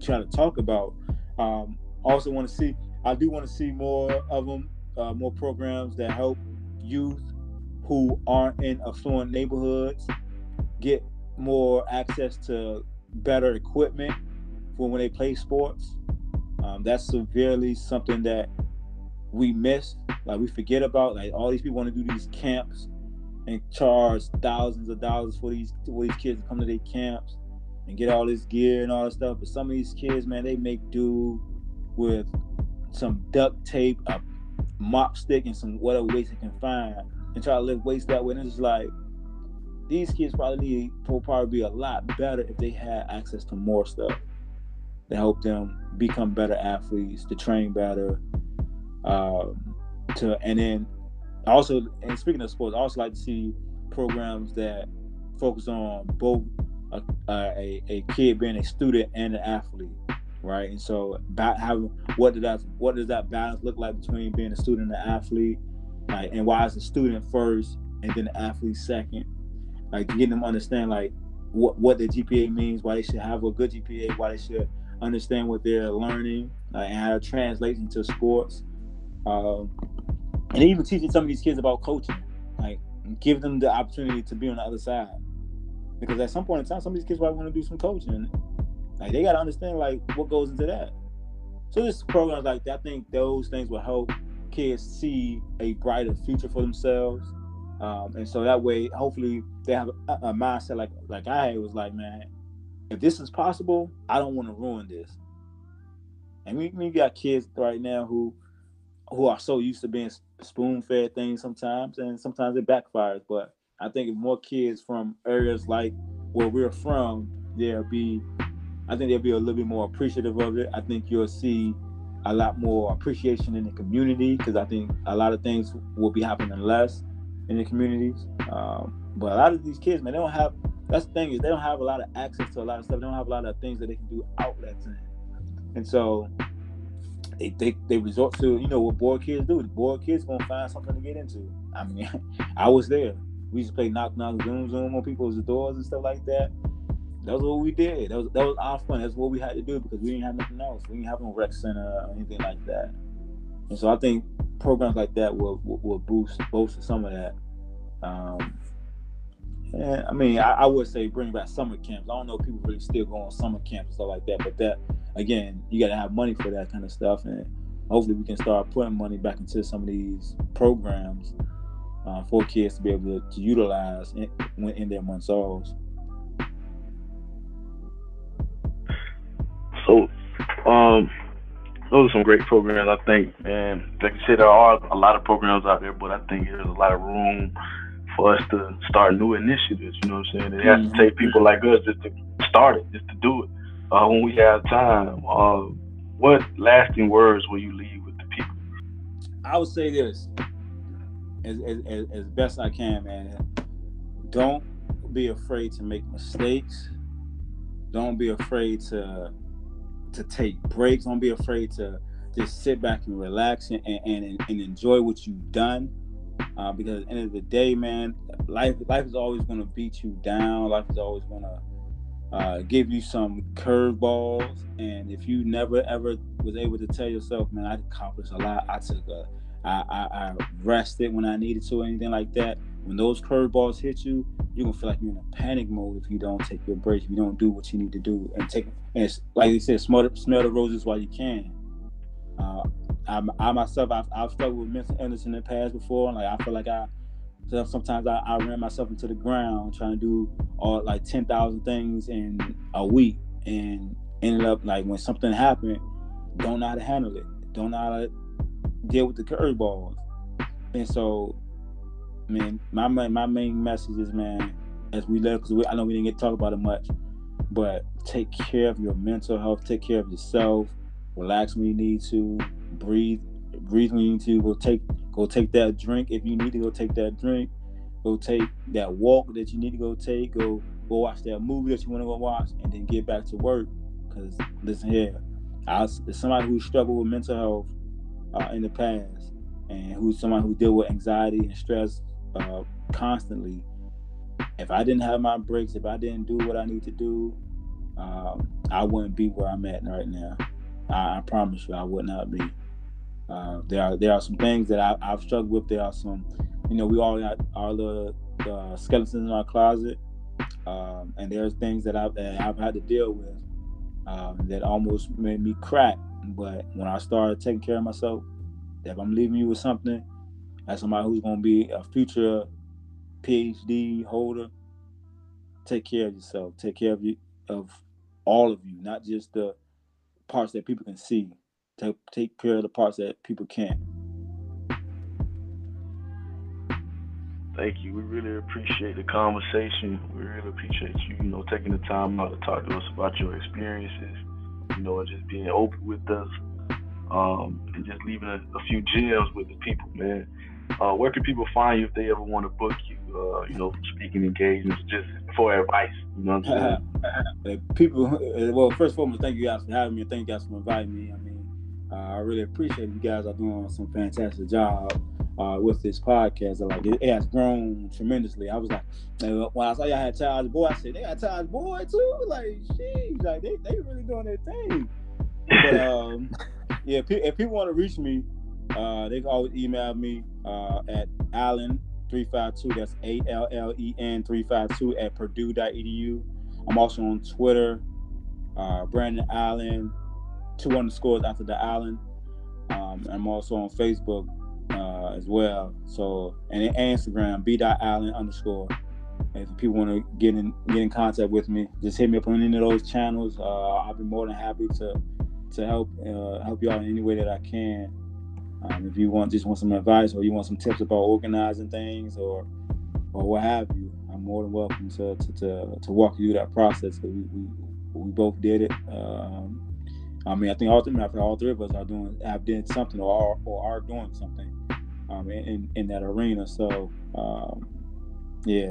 [SPEAKER 5] try to talk about. Um, also want to see i do want to see more of them uh, more programs that help youth who aren't in affluent neighborhoods get more access to better equipment for when they play sports um, that's severely something that we miss like we forget about like all these people want to do these camps and charge thousands of dollars for these for these kids to come to their camps and get all this gear and all this stuff but some of these kids man they make do with some duct tape, a mop stick, and some whatever weights they can find, and try to lift weights that way. And it's like these kids probably need will probably be a lot better if they had access to more stuff to help them become better athletes, to train better, um, to and then also and speaking of sports, I also like to see programs that focus on both a, a, a kid being a student and an athlete right? And so about having what does that what does that balance look like between being a student and an athlete, like, and why is the student first and then the athlete second? Like getting them understand like what what the GPA means, why they should have a good GPA, why they should understand what they're learning, uh, and how it translates into sports. Um, and even teaching some of these kids about coaching, like give them the opportunity to be on the other side. Because at some point in time, some of these kids might want to do some coaching, like they gotta understand like what goes into that. So this programs like that, I think those things will help kids see a brighter future for themselves. Um, and so that way, hopefully, they have a, a mindset like like I was like, man, if this is possible, I don't want to ruin this. And we, we got kids right now who who are so used to being spoon fed things sometimes, and sometimes it backfires. But I think if more kids from areas like where we're from, there'll be I think they'll be a little bit more appreciative of it. I think you'll see a lot more appreciation in the community because I think a lot of things will be happening less in the communities. Um, but a lot of these kids, man, they don't have. That's the thing is they don't have a lot of access to a lot of stuff. They don't have a lot of things that they can do outlets in, and so they they, they resort to you know what bored kids do. Bored kids gonna find something to get into. I mean, I was there. We used to play knock knock zoom zoom on people's doors and stuff like that. That's what we did. That was that was our fun. That's what we had to do because we didn't have nothing else. We didn't have no rec center or anything like that. And so I think programs like that will will, will boost boost some of that. Um, I mean, I, I, would say bring back summer camps. I don't know if people really still go on summer camps and stuff like that, but that again, you got to have money for that kind of stuff, and hopefully we can start putting money back into some of these programs uh, for kids to be able to, to utilize in, in their months off.
[SPEAKER 4] So, um, those are some great programs. I think, and like you said, there are a lot of programs out there, but I think there's a lot of room for us to start new initiatives. You know what I'm saying? It has mm-hmm. to take people like us just to start it, just to do it uh, when we have time. Uh, what lasting words will you leave with the people?
[SPEAKER 5] I would say this as, as, as best I can, man. Don't be afraid to make mistakes. Don't be afraid to to take breaks. Don't be afraid to just sit back and relax and, and, and, enjoy what you've done. Uh, because at the end of the day, man, life life is always going to beat you down. Life is always going to uh, give you some curveballs. And if you never ever was able to tell yourself, man, I accomplished a lot. I took a, I, I, I rested when I needed to, or anything like that. When those curveballs hit you, you're gonna feel like you're in a panic mode if you don't take your break, if you don't do what you need to do, and take. And like you said, smell, smell the roses while you can. Uh, I, I myself, I've, I've struggled with mental illness in the past before. Like I feel like I sometimes I, I ran myself into the ground trying to do all like ten thousand things in a week, and ended up like when something happened, don't know how to handle it, don't know how to deal with the curveballs, and so, man, my my main message is, man, as we live, because I know we didn't get to talk about it much, but take care of your mental health, take care of yourself, relax when you need to, breathe, breathe when you need to, go take Go take that drink if you need to go take that drink. Go take that walk that you need to go take. Go go watch that movie that you want to go watch, and then get back to work. Cause listen here, I somebody who struggled with mental health uh, in the past, and who's somebody who deal with anxiety and stress uh, constantly. If I didn't have my breaks, if I didn't do what I need to do, um, I wouldn't be where I'm at right now. I, I promise you, I would not be. Uh, there are there are some things that I, have struggled with. There are some, you know, we all got our little uh, skeletons in our closet, um, and there's things that I've, that I've had to deal with um, that almost made me crack. But when I started taking care of myself, if I'm leaving you with something, as somebody who's going to be a future PhD holder, take care of yourself. Take care of you of all of you, not just the parts that people can see to take care of the parts that people can't.
[SPEAKER 4] Thank you. We really appreciate the conversation. We really appreciate you, you know, taking the time out to talk to us about your experiences, you know, and just being open with us, um, and just leaving a, a, few gems with the people, man. Uh, where can people find you if they ever want to book? Uh, you know, speaking engagements, just for advice. You know what I'm
[SPEAKER 5] saying? people, well, first of all, thank you guys for having me. Thank you guys for inviting me. I mean, uh, I really appreciate you guys are doing some fantastic job uh, with this podcast. Like it, has grown tremendously. I was like, when I saw y'all had Child's Boy, I said they got Child's Boy too. Like, sheesh, like they they really doing their thing. But um, yeah, if people want to reach me, uh, they can always email me uh, at Allen three five two. That's A L L E N three five two at Purdue.edu. I'm also on Twitter, uh, Brandon Allen two underscores after the island. Um, I'm also on Facebook uh, as well. So and Instagram b island underscore. If people want to get in get in contact with me, just hit me up on any of those channels. Uh, I'll be more than happy to to help uh, help you out in any way that I can. Um, if you want just want some advice or you want some tips about organizing things or or what have you, I'm more than welcome to to, to, to walk you through that process because we, we we both did it. Um, I mean, I think ultimately, all three of us are doing have done something or are, or are doing something um, in in that arena. So um, yeah,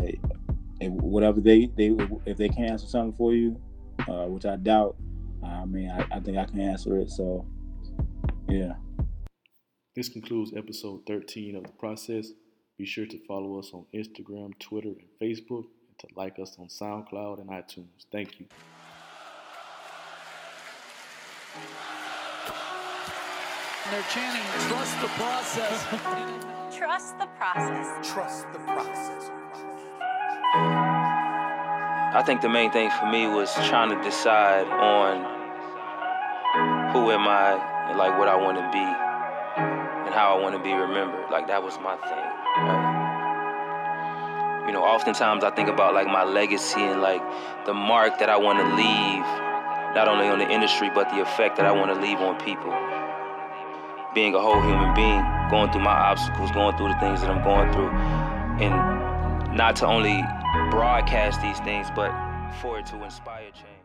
[SPEAKER 5] whatever they they if they can answer something for you, uh, which I doubt. I mean, I, I think I can answer it. So yeah.
[SPEAKER 1] This concludes episode 13 of the process. Be sure to follow us on Instagram, Twitter, and Facebook, and to like us on SoundCloud and iTunes. Thank you.
[SPEAKER 6] They're chanting, trust the process.
[SPEAKER 7] trust the process.
[SPEAKER 6] Trust the process.
[SPEAKER 2] I think the main thing for me was trying to decide on who am I and like what I want to be and how I want to be remembered. Like that was my thing. Right? You know, oftentimes I think about like my legacy and like the mark that I want to leave not only on the industry, but the effect that I want to leave on people. Being a whole human being, going through my obstacles, going through the things that I'm going through, and not to only broadcast these things, but for it to inspire change.